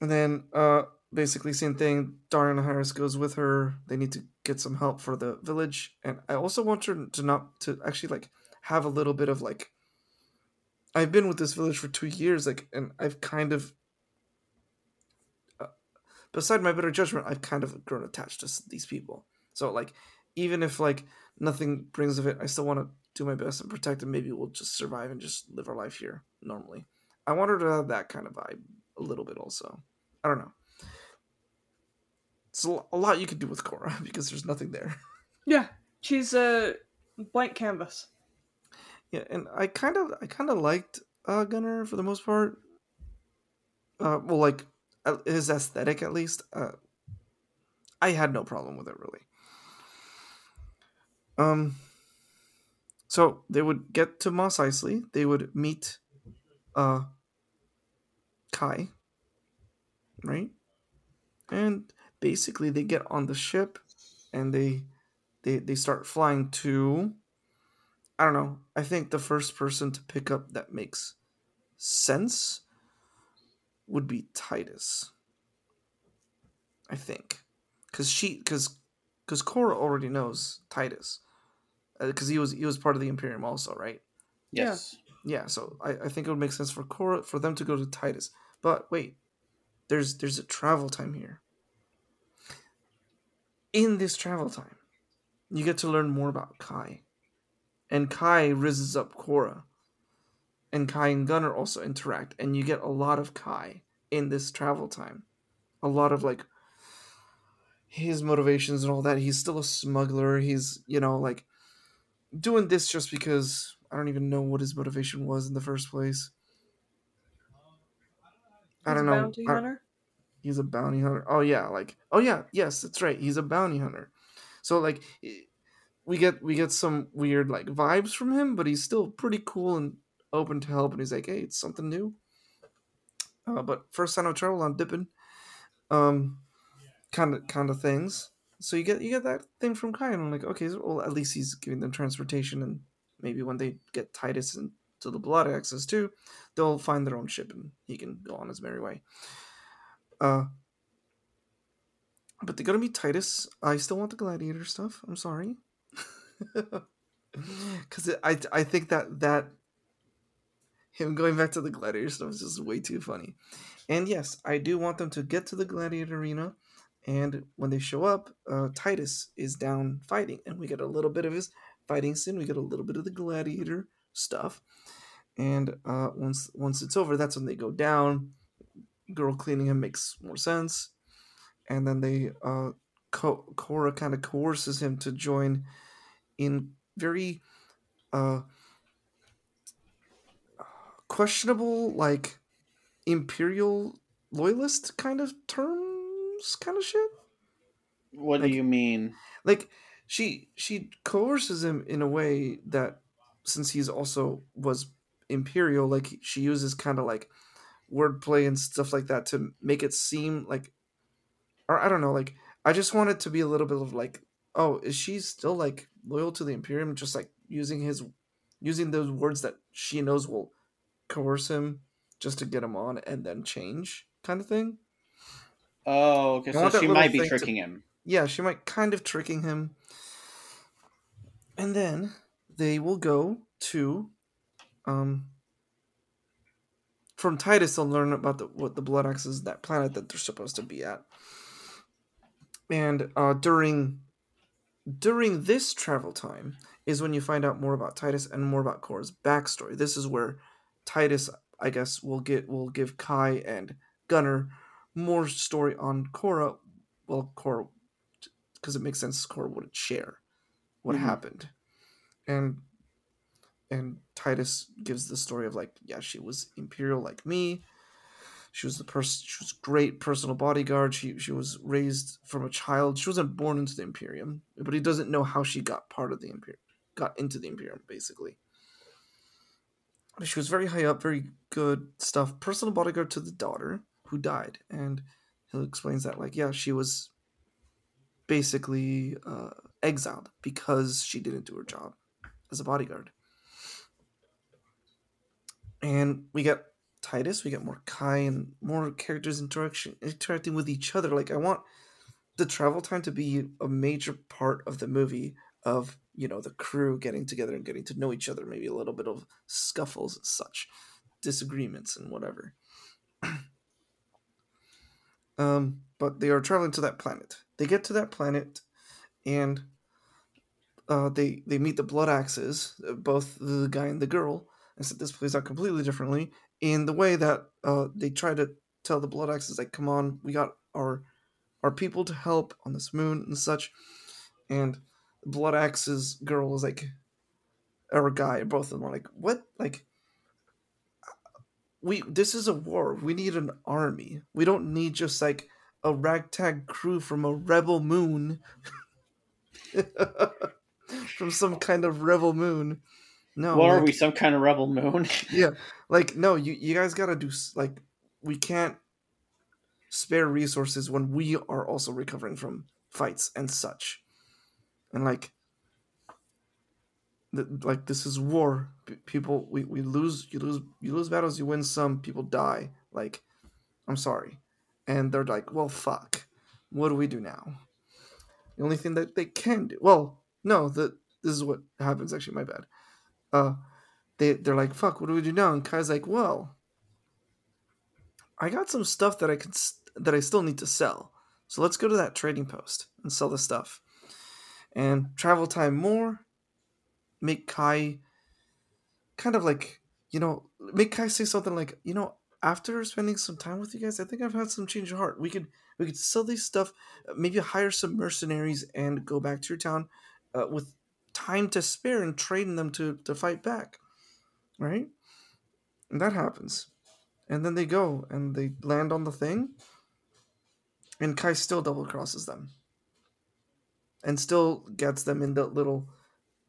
And then, uh, basically, same thing. Daario Naharis goes with her. They need to get some help for the village, and I also want her to not to actually like have a little bit of like. I've been with this village for two years, like, and I've kind of beside my better judgment, I've kind of grown attached to these people. So like, even if like nothing brings of it, I still want to do my best and protect them. Maybe we'll just survive and just live our life here normally. I want her to have that kind of vibe a little bit also. I don't know. It's a lot you could do with Cora because there's nothing there. Yeah, she's a blank canvas. Yeah, and I kind of I kind of liked uh, Gunner for the most part. Uh, well, like his aesthetic at least. Uh, I had no problem with it really. Um. So they would get to Mos Eisley. They would meet, uh, Kai. Right, and basically they get on the ship, and they, they they start flying to. I don't know. I think the first person to pick up that makes sense would be Titus. I think, because she, because, because Cora already knows Titus, because uh, he was he was part of the Imperium also, right? Yes. Yeah. So I, I think it would make sense for Cora for them to go to Titus. But wait, there's there's a travel time here. In this travel time, you get to learn more about Kai, and Kai rises up Cora and Kai and Gunner also interact, and you get a lot of Kai in this travel time. A lot of like his motivations and all that. He's still a smuggler. He's, you know, like doing this just because I don't even know what his motivation was in the first place. I don't know. Bounty hunter? he's a bounty hunter. Oh yeah, like oh yeah, yes, that's right. He's a bounty hunter. So like we get we get some weird like vibes from him, but he's still pretty cool and open to help, and he's like, "Hey, it's something new." Uh, but first sign of trouble, I'm dipping. Um, kind of kind of things. So you get you get that thing from Kai, and I'm like, okay, well, at least he's giving them transportation, and maybe when they get Titus into the Blood Axes too, they'll find their own ship, and he can go on his merry way. Uh, but they're gonna be Titus. I still want the gladiator stuff. I'm sorry, because I I think that that him going back to the gladiator stuff is just way too funny. And yes, I do want them to get to the gladiator arena. And when they show up, uh, Titus is down fighting, and we get a little bit of his fighting scene. We get a little bit of the gladiator stuff, and uh, once once it's over, that's when they go down. Girl cleaning him makes more sense, and then they uh, Co- Cora kind of coerces him to join in very uh, questionable like imperial loyalist kind of terms kind of shit? What like, do you mean? like she she coerces him in a way that since he's also was imperial like she uses kind of like wordplay and stuff like that to make it seem like or i don't know like i just want it to be a little bit of like oh is she still like loyal to the imperium? Just like using his using those words that she knows will coerce him just to get him on and then change kind of thing. Oh, okay. So she might be tricking to, him. Yeah, she might kind of tricking him. And then they will go to um from Titus they'll learn about the what the blood axes that planet that they're supposed to be at. And uh during during this travel time is when you find out more about Titus and more about Cora's backstory. This is where Titus, I guess, will get will give Kai and Gunner more story on Cora. Well, Cora, because it makes sense. Cora wouldn't share what mm-hmm. happened, and and Titus gives the story of like, yeah, she was imperial like me. She was the person. She was great personal bodyguard. She she was raised from a child. She wasn't born into the Imperium, but he doesn't know how she got part of the Imperium, got into the Imperium, basically she was very high up, very good stuff. Personal bodyguard to the daughter who died, and he explains that like yeah, she was basically uh, exiled because she didn't do her job as a bodyguard. And we get Titus, we get more Kai and more characters interaction interacting with each other. Like I want the travel time to be a major part of the movie of you know the crew getting together and getting to know each other maybe a little bit of scuffles and such disagreements and whatever Um, but they are traveling to that planet. They get to that planet, and uh, they they meet the Blood Axes, uh, both the guy and the girl. And so this plays out completely differently in the way that uh, they try to tell the Blood Axes like, "Come on, we got our our people to help on this moon and such." And Blood Axes girl is like, or guy, both of them are like, "What? Like, we this is a war. We need an army. We don't need just like a ragtag crew from a rebel moon." from some kind of rebel moon. No, what like, are we? Some kind of rebel moon? yeah, like no, you you guys gotta do like we can't spare resources when we are also recovering from fights and such, and like. Like this is war. People, we, we lose. You lose. You lose battles. You win some. People die. Like, I'm sorry, and they're like, well, fuck. What do we do now? The only thing that they can do. Well, no, the this is what happens. Actually, my bad. Uh, they they're like, "Fuck, what do we do now?" And Kai's like, "Well, I got some stuff that I s- that I still need to sell. So let's go to that trading post and sell the stuff, and travel time more. Make Kai kind of like you know make Kai say something like, you know, after spending some time with you guys, I think I've had some change of heart. We could we could sell these stuff, maybe hire some mercenaries and go back to your town uh, with time to spare and train them to to fight back, right? And that happens, and then they go and they land on the thing, and Kai still double crosses them, and still gets them into little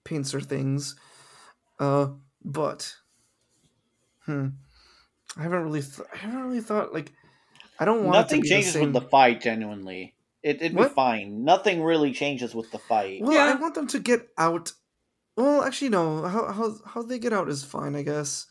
pincer things, uh, but hmm, I haven't really th- I haven't really thought like I don't want it to Nothing be the changes same- with the fight. Genuinely, it, it'd be fine. Nothing really changes with the fight. Well, Yeah. I want them to get out. Well, actually, no. How how how they get out is fine, I guess,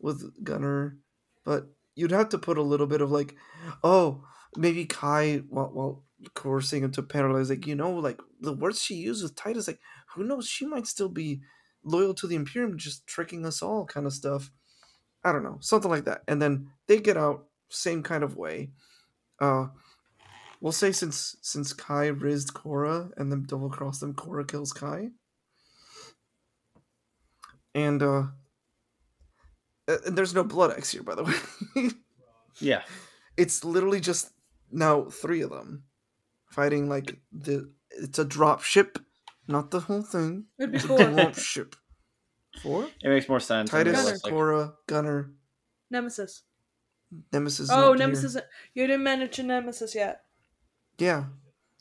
with Gunner. But you'd have to put a little bit of like, oh, maybe Kai while while coercing him to paralyze, like you know, like the words she used with Titus, like who knows, she might still be loyal to the Imperium, just tricking us all, kind of stuff. I don't know, something like that. And then they get out, same kind of way. Uh, we'll say since since Kai rizzed Cora and then double crossed them, Cora kills Kai. And uh, uh, and there's no blood axes here, by the way. Yeah, it's literally just now three of them fighting like the. It's a drop ship, not the whole thing. It'd be It's a four. drop ship. Four. it makes more sense. than Titus, Gunner. realistic. Gunner, Nemesis. Nemesis. Oh, not here. Nemesis. You didn't mention Nemesis yet. Yeah,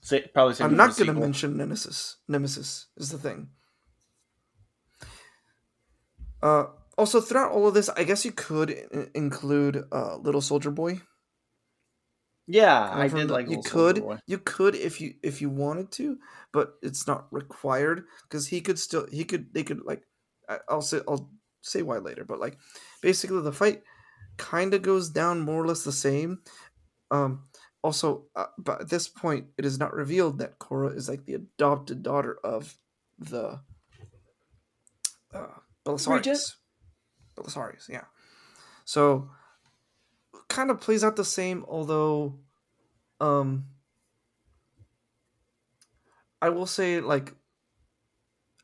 Sa- probably same I'm not going to mention Nemesis. Nemesis is the thing. Uh, also, throughout all of this, I guess you could I- include uh, Little Soldier Boy. Yeah, I did the- like you could you could if you if you wanted to, but it's not required because he could still he could they could like I- I'll say I'll say why later, but like basically the fight kind of goes down more or less the same. Um, also, uh, but at this point, it is not revealed that Cora is like the adopted daughter of the uh, Belisarius. Regent? Belisarius, yeah. So, kind of plays out the same, although, um, I will say like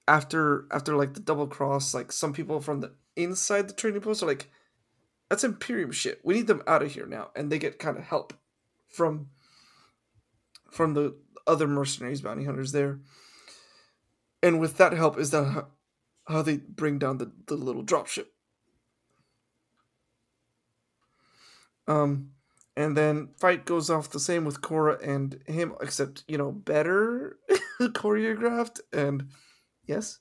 after after like the double cross, like some people from the inside the trading post are like, "That's Imperium shit. We need them out of here now," and they get kind of help from from the other mercenaries, bounty hunters there. And with that help, is that how, how they bring down the, the little dropship. Um, and then fight goes off the same with Cora and him, except you know better choreographed and yes,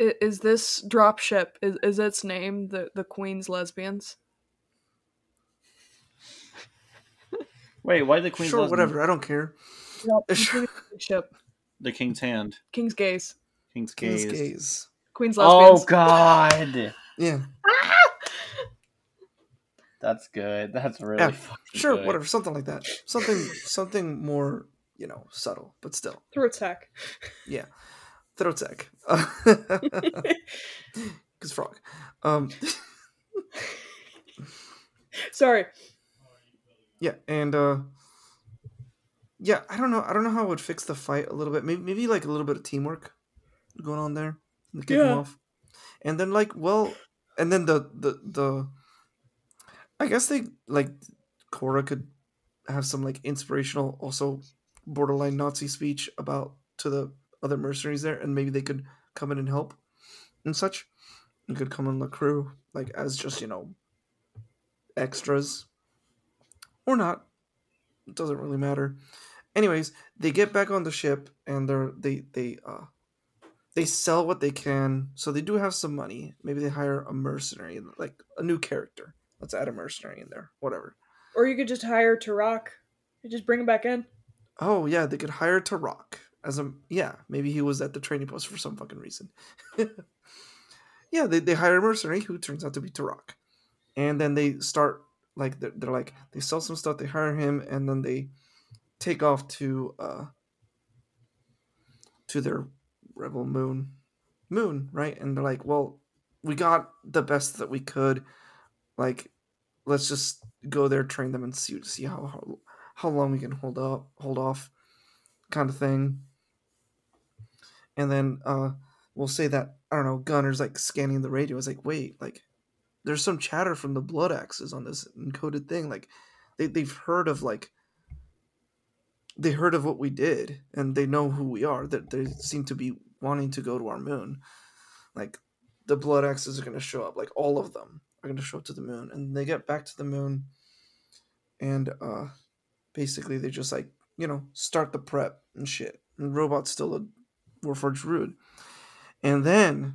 I- Is this dropship? Is is its name the the Queen's Lesbians? Wait, why the Queen's sure, Lesbian? whatever. I don't care. Sure. Ship. The King's Hand. King's Gaze. King's King's Gaze. gaze. Queen's Oh God, Yeah, that's good. That's really Yeah, sure, good. whatever. Something like that. Something, something more, you know, subtle, but still. Throat tech. Yeah, throat tech. Because frog. Um, Sorry. Yeah, and uh yeah, I don't know. I don't know how it would fix the fight a little bit. Maybe maybe like a little bit of teamwork going on there. To kick him Yeah. off. And then like, well, and then the the the I guess they like Cora could have some like inspirational also borderline Nazi speech about to the other mercenaries there and maybe they could come in and help and such. And could come on the crew like as just, you know, extras. Or not. It doesn't really matter. Anyways, they get back on the ship and they're they they uh they sell what they can, so they do have some money. Maybe they hire a mercenary, like a new character. Let's add a mercenary in there. Whatever. Or you could just hire Tarak. You just bring him back in. Oh yeah, they could hire Tarak as a yeah. Maybe he was at the training post for some fucking reason. yeah, they, they hire a mercenary who turns out to be Tarak, and then they start like they're, they're like they sell some stuff. They hire him, and then they take off to uh to their rebel moon moon right and they're like well we got the best that we could like let's just go there train them and see see how how, long we can hold up hold off kind of thing. And then uh we'll say that i don't know gunner's like scanning the radio. It's like wait like there's some chatter from the blood axes on this encoded thing. Like they, they've heard of like they heard of what we did and they know who we are. That they seem to be wanting to go to our moon. Like the blood axes are going to show up like all of them are going to show up to the moon and they get back to the moon and uh basically they just like you know start the prep and shit and robot's still a warforged rude and then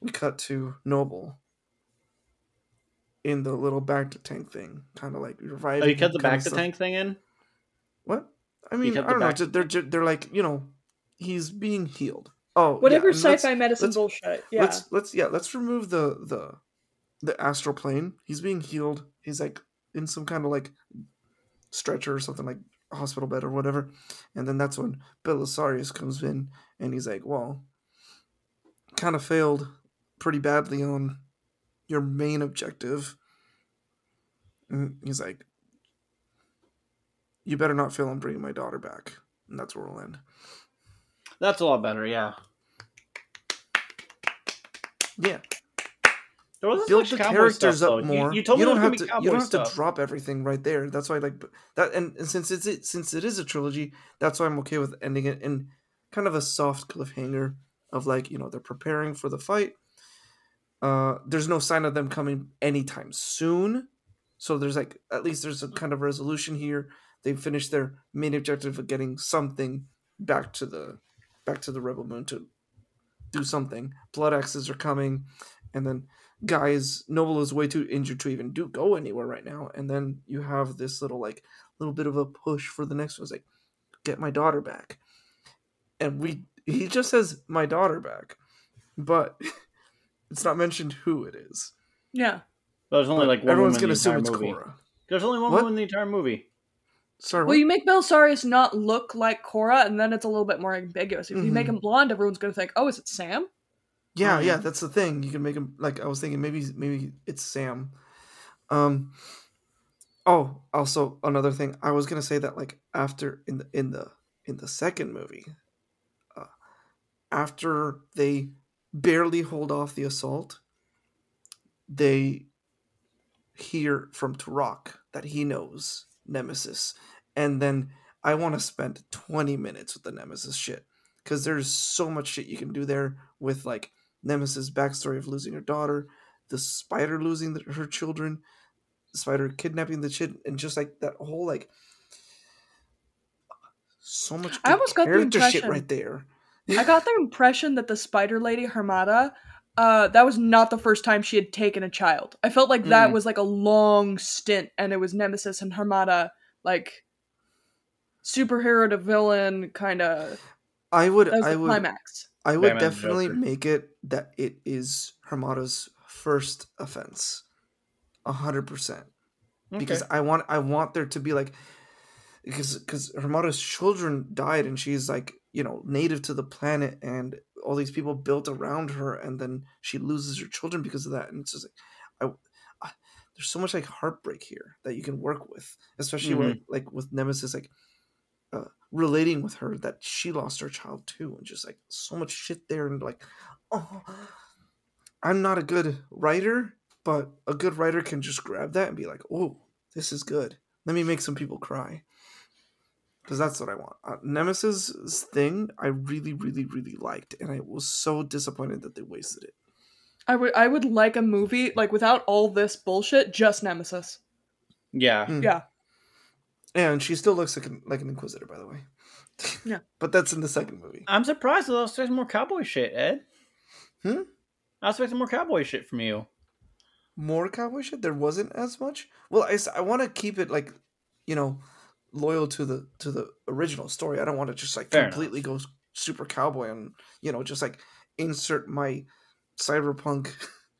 we cut to noble in the little bacta tank thing kind of like reviving Oh, you cut the bacta tank thing in? What? I mean, I don't know. back- They're they're like you know, he's being healed. Oh, Whatever yeah, and let's- sci-fi medicine let's- bullshit. Yeah. Let's let's yeah, let's remove the the the astral plane. He's being healed. He's like in some kind of like stretcher or something like hospital bed or whatever. And then that's when Belisarius comes in and he's like, "Well, kind of failed pretty badly on your main objective." And he's like, "You better not fail on bringing my daughter back." And that's where we'll end. That's a lot better, yeah. Yeah. There wasn't build the characters stuff, up though. More. You, told me don't have to. You don't have stuff. to drop everything right there. That's why, like that, and, and since it's it, since it is a trilogy, that's why I'm okay with ending it in kind of a soft cliffhanger of like you know they're preparing for the fight. Uh, there's no sign of them coming anytime soon, so there's like at least there's a kind of resolution here. They finished their main objective of getting something back to the back to the rebel moon to do something. Blood axes are coming, and then guys noble is way too injured to even do go anywhere right now and then you have this little like little bit of a push for the next one it's like get my daughter back and we he just says my daughter back but it's not mentioned who it is yeah. There's only But like one everyone's woman gonna the assume it's movie. Cora There's only one What? woman in the entire movie. sorry Well, what? you make Belisarius not look like Cora, and then it's a little bit more ambiguous. If you make Mhm. him blonde, everyone's gonna think, "Oh, is it Sam?" Yeah Um, yeah that's the thing you can make him like i was thinking maybe maybe it's sam um oh also another thing i was gonna say that like after in the in the in the second movie uh, after they barely hold off the assault they hear from Tarak that he knows Nemesis. And then I want to spend 20 minutes with the Nemesis shit. Because there's so much shit you can do there with like Nemesis' backstory of losing her daughter, the spider losing the, her children, the spider kidnapping the kid, and just like that whole like so much I almost got the shit impression- right there. I got the impression that the Spider Lady Harmada, uh, that was not the first time she had taken a child. I felt like that Mm. was like a long stint, and it was Nemesis and Harmada, like superhero to villain kind of. I would That was I would climax. I would Batman definitely Joker. make it that it is Harmada's first offense. A hundred percent. Because I want I want there to be like because because Harmada's children died and she's like, you know, native to the planet and all these people built around her and then she loses her children because of that. And it's just like I, I there's so much like heartbreak here that you can work with, especially Mhm. where like with Nemesis like uh, relating with her that she lost her child too, and just like so much shit there, and like, oh, I'm not a good writer, but a good writer can just grab that and be like, oh, this is good. Let me make some people cry. Because that's what I want. Uh, Nemesis' thing, I really, really, really liked, and I was so disappointed that they wasted it. I would I would like a movie like without all this bullshit, just Nemesis. Yeah. Mm. Yeah. And she still looks like an, like an inquisitor, by the way. Yeah. but that's in the second movie. I'm surprised. I was expecting more cowboy shit, Ed. Hmm? I was expecting more cowboy shit from you. More cowboy shit. There wasn't as much. Well, I, I want to keep it like, you know, loyal to the to the original story. I don't want to just like Fair completely go super cowboy and you know just like insert my cyberpunk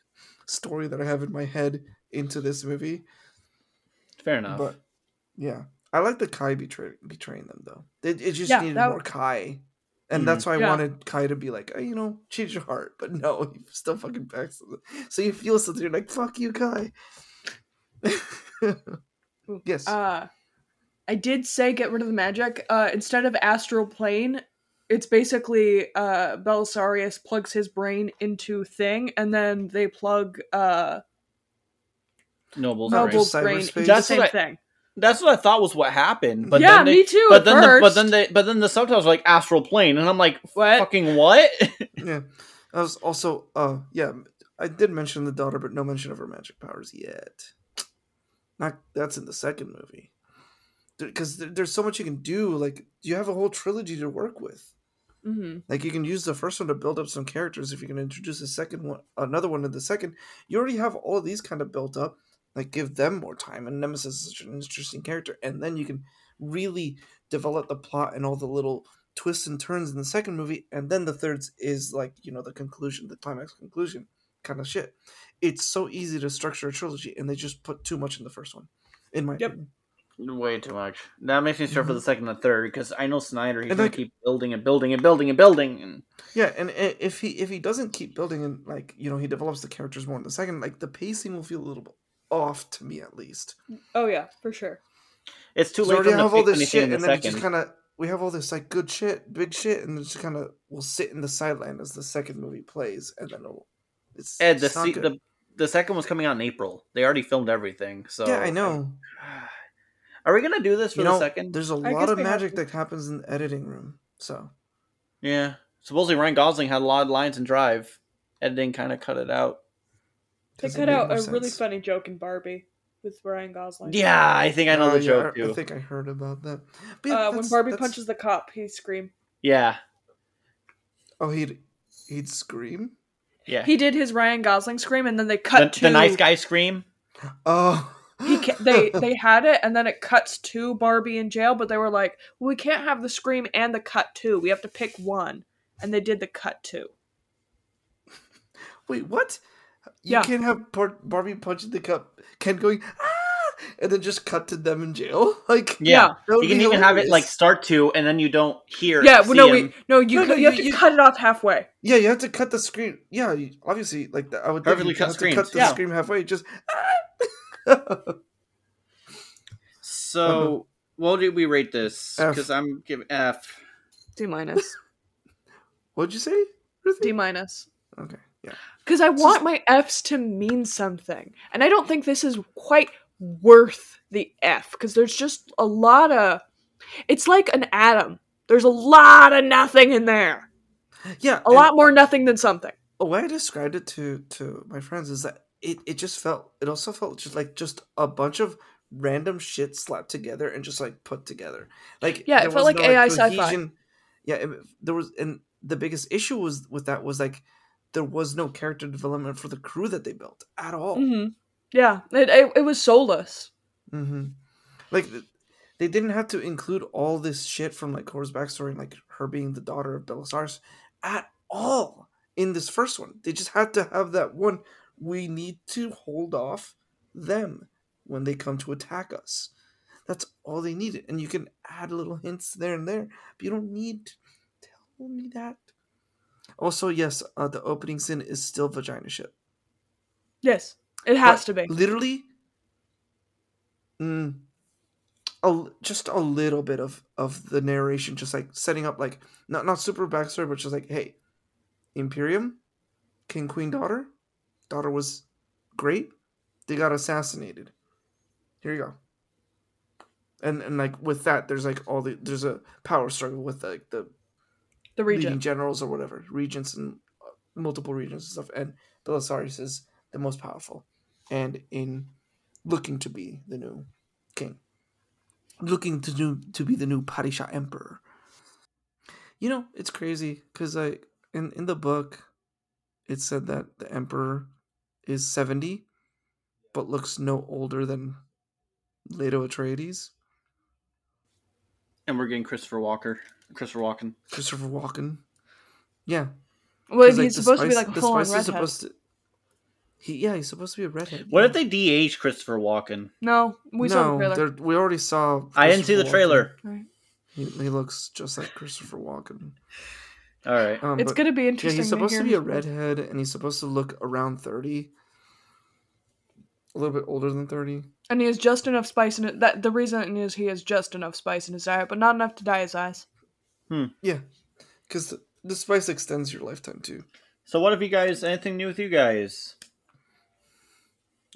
story that I have in my head into this movie. Fair enough. But yeah, I like the Kai betray, betraying them though. It, it just Yeah, needed that- more Kai, and Mhm. that's why I Yeah. wanted Kai to be like, oh, you know, change your heart. But no, he still fucking backs. them. So you feel something. You're like, fuck you, Kai. Yes. Uh I did say get rid of the magic. Uh instead of astral plane, it's basically uh Belisarius plugs his brain into thing and then they plug uh Noble's No, brain. Brain cyberspace. into the same I- thing. That's what I thought was what happened. But yeah, then they, me too. But at then, the, but then they, but then the subtitles were like astral plane, and I'm like, What? fucking what? yeah. I was also, uh, yeah, I did mention the daughter, but no mention of her magic powers yet. Not that's in the second movie. Because there, there's so much you can do. Like, you have a whole trilogy to work with. hmm Like you can use the first one to build up some characters. If you can introduce a second one, another one in the second, you already have all of these kind of built up. Like give them more time, and Nemesis is such an interesting character, and then you can really develop the plot and all the little twists and turns in the second movie, and then the third is like you know the conclusion, the climax conclusion kind of shit. It's so easy to structure a trilogy, and they just put too much in the first one, in my Yep. opinion. Way too much. That makes me start for Mhm. the second and third because I know Snyder. He's And gonna like- keep building and building and building and building. And Yeah, and if he if he doesn't keep building and like you know he develops the characters more in the second, like the pacing will feel a little bit off to me at least. Oh yeah, for sure. it's too So late already for him to have all this shit, in the and then it just kind of we have all this like good shit, big shit, and it just kind of will sit in the sideline as the second movie plays, and then it'll. It's Ed, the, it's not se- good. the the second one's coming out in April. They already filmed everything. So yeah, I know. Are we gonna do this for You the second? there's a I lot of magic that happens in the editing room. So Yeah. Supposedly Ryan Gosling had a lot of lines in Drive. Editing kind of cut it out. They cut out no a really funny joke in Barbie with Ryan Gosling. Yeah, I think I know Uh, the yeah, joke I, too. I think I heard about that. But yeah, Uh, when Barbie that's- punches the cop, he scream. Yeah, oh he'd he'd scream. yeah. He did his Ryan Gosling scream, and then they cut the, to the nice guy scream. Oh, He ca- they they had it, and then it cuts to Barbie in jail. But they were like, well, "We can't have the scream and the cut too. We have to pick one." And they did the cut too. Wait, what? You Yeah. can't have Bar- Barbie punching the cup, Ken going ah, and then just cut to them in jail. Like, Yeah, you can be even have it like start to, and then you don't hear. Yeah, see well, no, him. we no, you No, no, you have you- to you- cut it off halfway. Yeah, you have to cut the screen. Yeah, you, obviously, like the, I would think Perfectly cut have to cut the yeah. scream halfway. Just ah. So, Uh-huh. what did we rate this? Because I'm giving F. D minus. what'd you say? Ruthie? D minus. Okay, yeah. Because I want my Fs to mean something, and I don't think this is quite worth the F. Because there's just a lot of. It's like an atom. There's a lot of nothing in there. Yeah, A lot more nothing than something. The way I described it to to my friends is that it, it just felt it also felt just like just a bunch of random shit slapped together and just like put together. Like Yeah, it felt like AI sci-fi. Yeah, it, there was, and the biggest issue was with that was like there was no character development for the crew that they built at all. hmm Yeah, it, it it was soulless. Mm-hmm. Like they didn't have to include all this shit from like Cora's backstory and like her being the daughter of Belisarius at all in this first one. They just had to have that one. We need to hold off them when they come to attack us. That's all they needed, and you can add little hints there and there, but you don't need to tell me that. Also, yes, uh, the opening scene is still vagina shit. Yes, it has But to be. Literally, mm, a, just a little bit of of the narration, just like setting up like not not super backstory, but just like hey, Imperium, King Queen daughter, daughter was great. They got assassinated. Here you go. And and like with that, there's like all the there's a power struggle with like the The leading region. generals or whatever, regents and uh, multiple regions and stuff. And Belisarius is the most powerful, and in looking to be the new king, looking to do to be the new Padishah emperor. You know, it's crazy because I in in the book, it said that the emperor is seventy, but looks no older than Leto Atreides, And we're getting Christopher Walken. Christopher Walken. Christopher Walken. Yeah, Well, 'cause, he's the supposed to be Spice- like a the full on Spice is redhead. supposed to. He yeah, he's supposed to be a redhead. What yeah. if they de-age Christopher Walken? No, we saw the trailer. we already saw. I didn't see the Walken. trailer. Right. He, he looks just like Christopher Walken. All right. Um, It's gonna be yeah, interesting. he's supposed hear to be a redhead, and he's supposed to look around thirty, a little bit older than thirty. and he has just enough spice in it. That the reason is he has just enough spice in his diet, but not enough to dye his eyes. Hmm. Yeah, because the, the spice extends your lifetime too. So what have you guys? Anything new with you guys?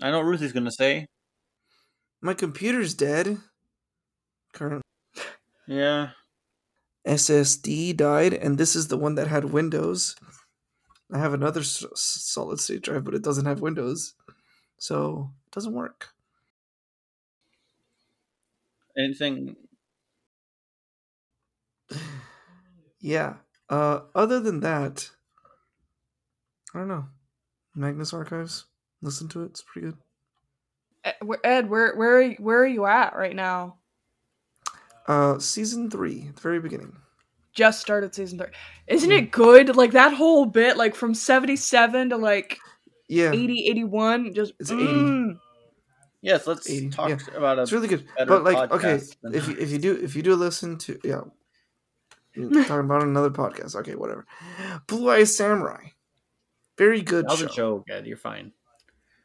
I know Ruthie's gonna say. My computer's dead. Current Yeah. SSD died, and this is the one that had Windows. I have another s- solid state drive, but it doesn't have Windows, so it doesn't work. Anything? Yeah. Uh, other than that, I don't know. Magnus Archives. Listen to it. It's pretty good. Ed, where- where where are you, where are you at right now? Uh, season three, at the very beginning. Just started season three. Isn't it good? Like that whole bit, like from seventy seven to like Yeah, 80, 81, just It's 80. mm. Yes. Let's 80, talk yeah. about a. it's really good. But like, okay, if you, if you do if you do listen to yeah, you're talking about another podcast. Okay, whatever. Blue Eye Samurai, very good that was show. a joke, Ed. You're fine.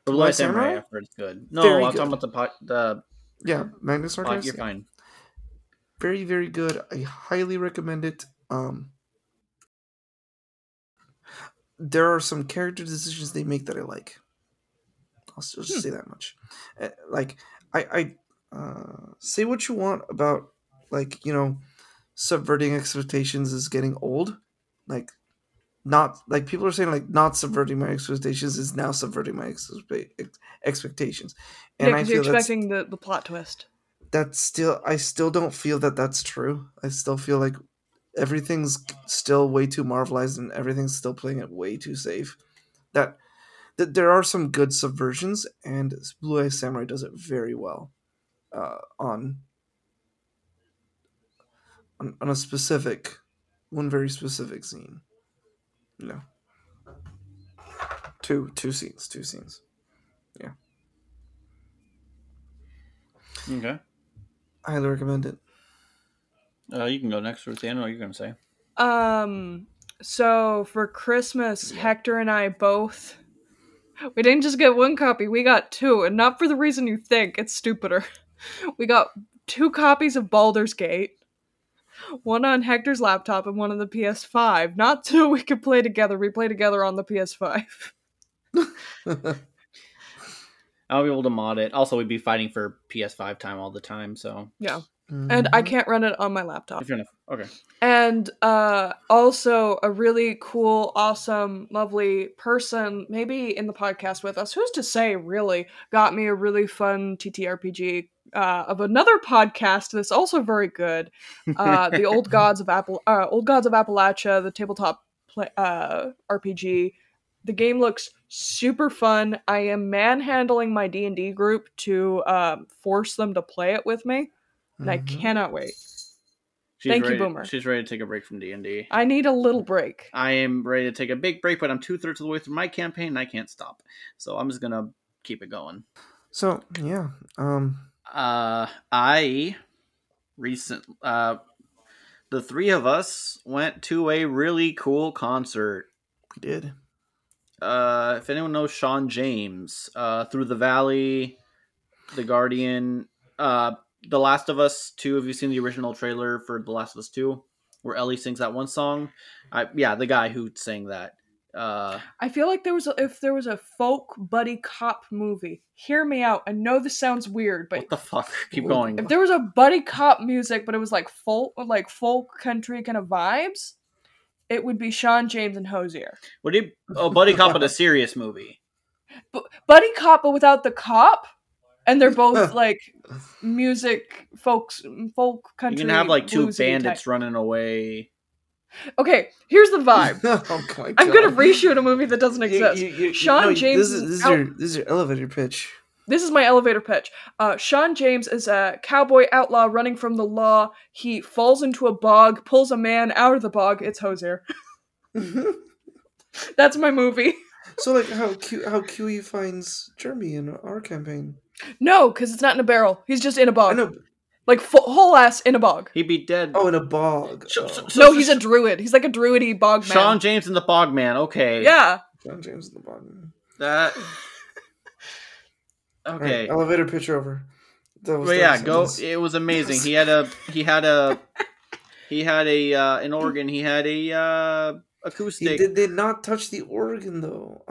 Blue Blue Eye Samurai Samurai? it's good. No, Very I'm good. talking about the pot. The Yeah, Magnus pot. You're yeah. fine. very very good i highly recommend it um there are some character decisions they make that i like i'll just say that much Uh, like i i uh say what you want about like you know subverting expectations is getting old like not like people are saying like not subverting my expectations is now subverting my ex- expectations yeah, and i because you're expecting the, the plot twist. that's still I still don't feel that that's true. I still feel like everything's still way too marvelized and everything's still playing it way too safe. That that there are some good subversions and Blue Eye Samurai does it very well uh, on, on on a specific one very specific scene. No. Two two scenes, two scenes. Yeah. Okay. I highly recommend it. Uh, you can go next, Ruthie. I know what you're gonna say. Um, so for Christmas, Hector and I both. We didn't just get one copy, we got two, and not for the reason you think, it's stupider. We got two copies of Baldur's Gate, one on Hector's laptop and one on the PS5. Not so we could play together, we play together on the PS5. I'll be able to mod it. Also, we'd be fighting for PS5 time all the time. So Yeah. And I Mhm. can't run it on my laptop. if you're enough, okay. and uh also a really cool awesome lovely person maybe in the podcast with us who's to say really got me a really fun ttrpg uh, of another podcast that's also very good uh the old gods of apple uh, old gods of appalachia the tabletop play, uh rpg the game looks super fun i am manhandling my d&d group to um, force them to play it with me and i Mhm. cannot wait She's Thank you, ready, Boomer. She's ready to take a break from D and D. i need a little break I am ready to take a big break, but I'm two thirds of the way through my campaign and I can't stop. So I'm just gonna keep it going. So yeah, um, Uh, I recent uh, the three of us went to a really cool concert. we did. Uh, if anyone knows Shawn James, uh, Through the Valley, The Guardian, uh, The Last of Us Two. Have you seen the original trailer for The Last of Us Two, where Ellie sings that one song? I, yeah, the guy who sang that. Uh, I feel like there was a, if there was a folk buddy cop movie. Hear me out. I know this sounds weird, but what the fuck? Keep going. if there was a buddy cop music, but it was like folk, like folk country kind of vibes, it would be Shawn James and Hozier. What do you? Oh, Buddy Cop, but a serious movie. Bu- buddy cop, but without the cop, and they're both like music folks, folk country. You country. can have like two bandits type- running away. Okay, here's the vibe. oh my I'm gonna reshoot a movie that doesn't exist. you- you- you- Shawn no, James This is, is this is your this is your elevator pitch. This is my elevator pitch. Uh, Shawn James is a cowboy outlaw running from the law. He falls into a bog, pulls a man out of the bog. It's Hozier. That's my movie. so like how Q how QE finds Jeremy in our campaign. No, because it's not in a barrel. He's just in a bog. know. Like full, whole ass in a bog. He'd be dead. Oh, in a bog. So- Oh. so- so- no, so- he's a druid. He's like a druidy bog man. Shawn James and the Bog Man. Okay. yeah. John James and the bog. Man. That. Okay. right, elevator pitch over. That was But that yeah, was go. sentence. It was amazing. He had a. He had a. He had a uh, an organ. He had a uh, He acoustic. did, did not touch the organ though.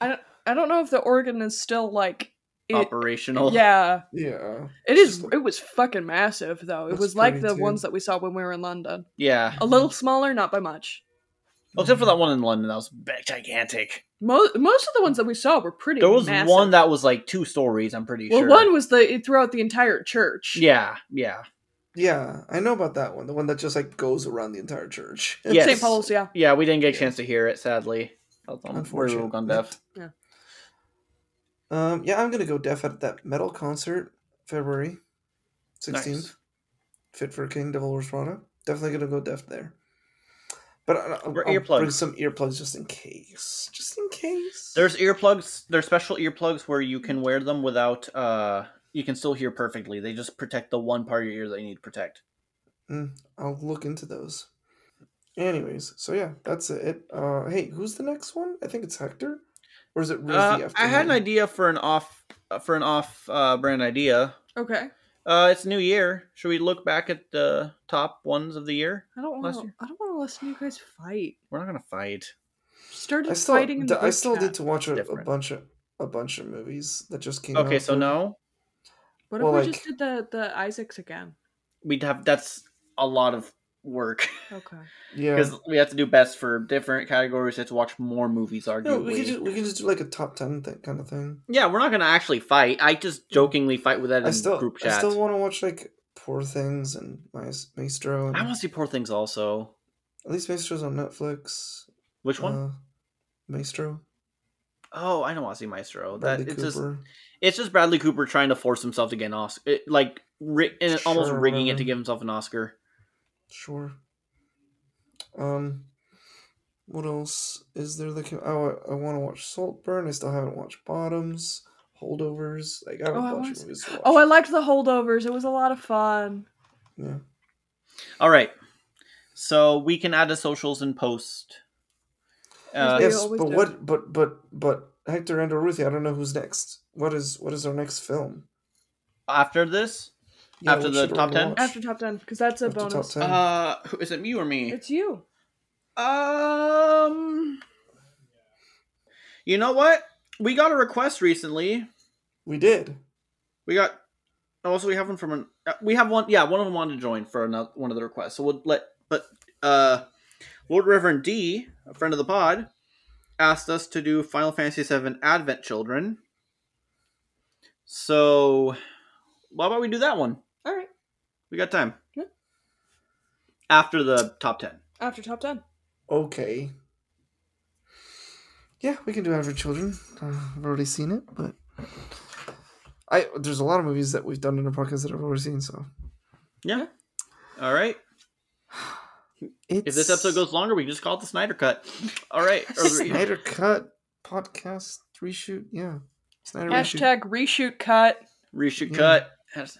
I don't. I don't know if the organ is still like. It, operational. yeah, Yeah. it is. It was fucking massive though. It was like the too. ones that we saw when we were in London. Yeah. A little smaller, not by much. Well, except for that one in London, that was big, gigantic. Most most of the ones that we saw were pretty. There was massive. one that was like two stories. I'm pretty Well, sure. Well, one was the throughout the entire church. Yeah. Yeah. Yeah, I know about that one. The one that just like goes around the entire church. Yes. St. Paul's, yeah. Yeah. We didn't get a Yeah. chance to hear it. Sadly. Um, We're Unfortunate. gun deaf. Um, yeah, I'm gonna go deaf at that metal concert, February sixteenth. Nice. Fit for a King, Devil Wears Prada. Definitely gonna go deaf there. But I- I'll, I'll bring some earplugs just in case. Just in case. There's earplugs. There's special earplugs where you can wear them without. uh You can still hear perfectly. They just protect the one part of your ear that you need to protect. Mm, I'll look into those. Anyways, so yeah, that's it. Uh, hey, who's the next one? I think it's Hector, or is it Ruthie? Uh, after I had an idea for an off uh, for an off uh, brand idea. Okay. Uh, it's New Year. Should we look back at the top ones of the year? I don't want. year? I don't want to listen to you guys fight. We're not gonna fight. Started I still, fighting in the I still chat. did to watch a, a bunch of a bunch of movies that just came out. Okay, so for- no, What if we like- just did the the Isaacs again? we'd have that's a lot of work Okay. Yeah, because we have to do best for different categories. We have to watch more movies. Arguably, no, we can just we can just do like a top ten thing, kind of thing. yeah, we're not gonna actually fight. I just jokingly fight with that in I still group I still want to watch like Poor Things and Maes- Maestro. And I want to see Poor Things also. at least Maestro's on Netflix. Which one? Uh, Maestro. oh, I don't want to see Maestro. That Bradley it's just it's just Bradley Cooper trying to force himself to get an Oscar, it, like ri- and almost Sure, rigging it to give himself an Oscar. Sure. Um, what else is there that can? Oh, I, I want to watch Saltburn. I still haven't watched Bottoms, Holdovers. Like I have Oh, I a bunch wanna of movies to watch. Oh, I liked the holdovers. It was a lot of fun. yeah. All right, so we can add the socials and post. Uh, Yeah. yes, but do. what? But but but Hector and Ruthie. I don't know who's next. What is what is our next film? after this, Yeah, After the top 10? After top ten, because that's a After top bonus. 10. uh, who- is it me or me? It's you. Um, you know what? We got a request recently. we did. We got. Also, we have one from an. uh, We have one. Yeah, one of them wanted to join for another one of the requests. So we'll let. But uh, Lord Reverend D, a friend of the pod, asked us to do Final Fantasy VII Advent Children. So, why about we do that one? All right. We got time. Yeah. After the top ten. After top ten. Okay. Yeah, we can do Average Children. Uh, I've already seen it, but I there's a lot of movies that we've done in the podcast that I've already seen. So Yeah. All right. it's If this episode goes longer, we can just call it the Snyder Cut. All right. Or the- Snyder Cut podcast reshoot, yeah. Snyder reshoot. Hashtag reshoot cut. reshoot Yeah. cut.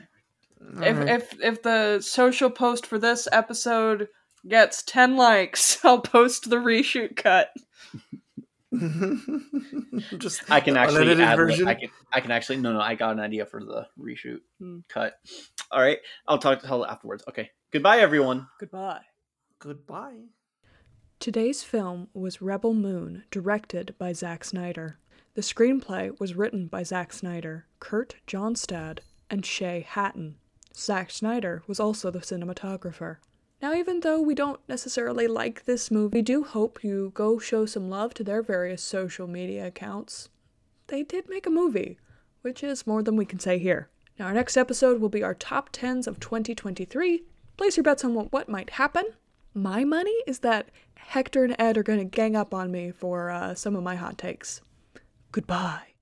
All if right. if if the social post for this episode gets ten likes, I'll post the reshoot cut. Just I can actually add. version. I can. I can actually. No, no. I got an idea for the reshoot Hmm. cut. All right. I'll talk to Hella afterwards. Okay. Goodbye, everyone. Goodbye. Goodbye. Today's film was Rebel Moon, directed by Zack Snyder. The screenplay was written by Zack Snyder, Kurt Johnstad, and Shay Hatten. Zack Snyder was also the cinematographer. Now, even though we don't necessarily like this movie, we do hope you go show some love to their various social media accounts. They did make a movie, which is more than we can say here. Now, our next episode will be our top 10s of 2023. Place your bets on what, what might happen. My money is that Hector and Ed are going to gang up on me for uh, some of my hot takes. Goodbye.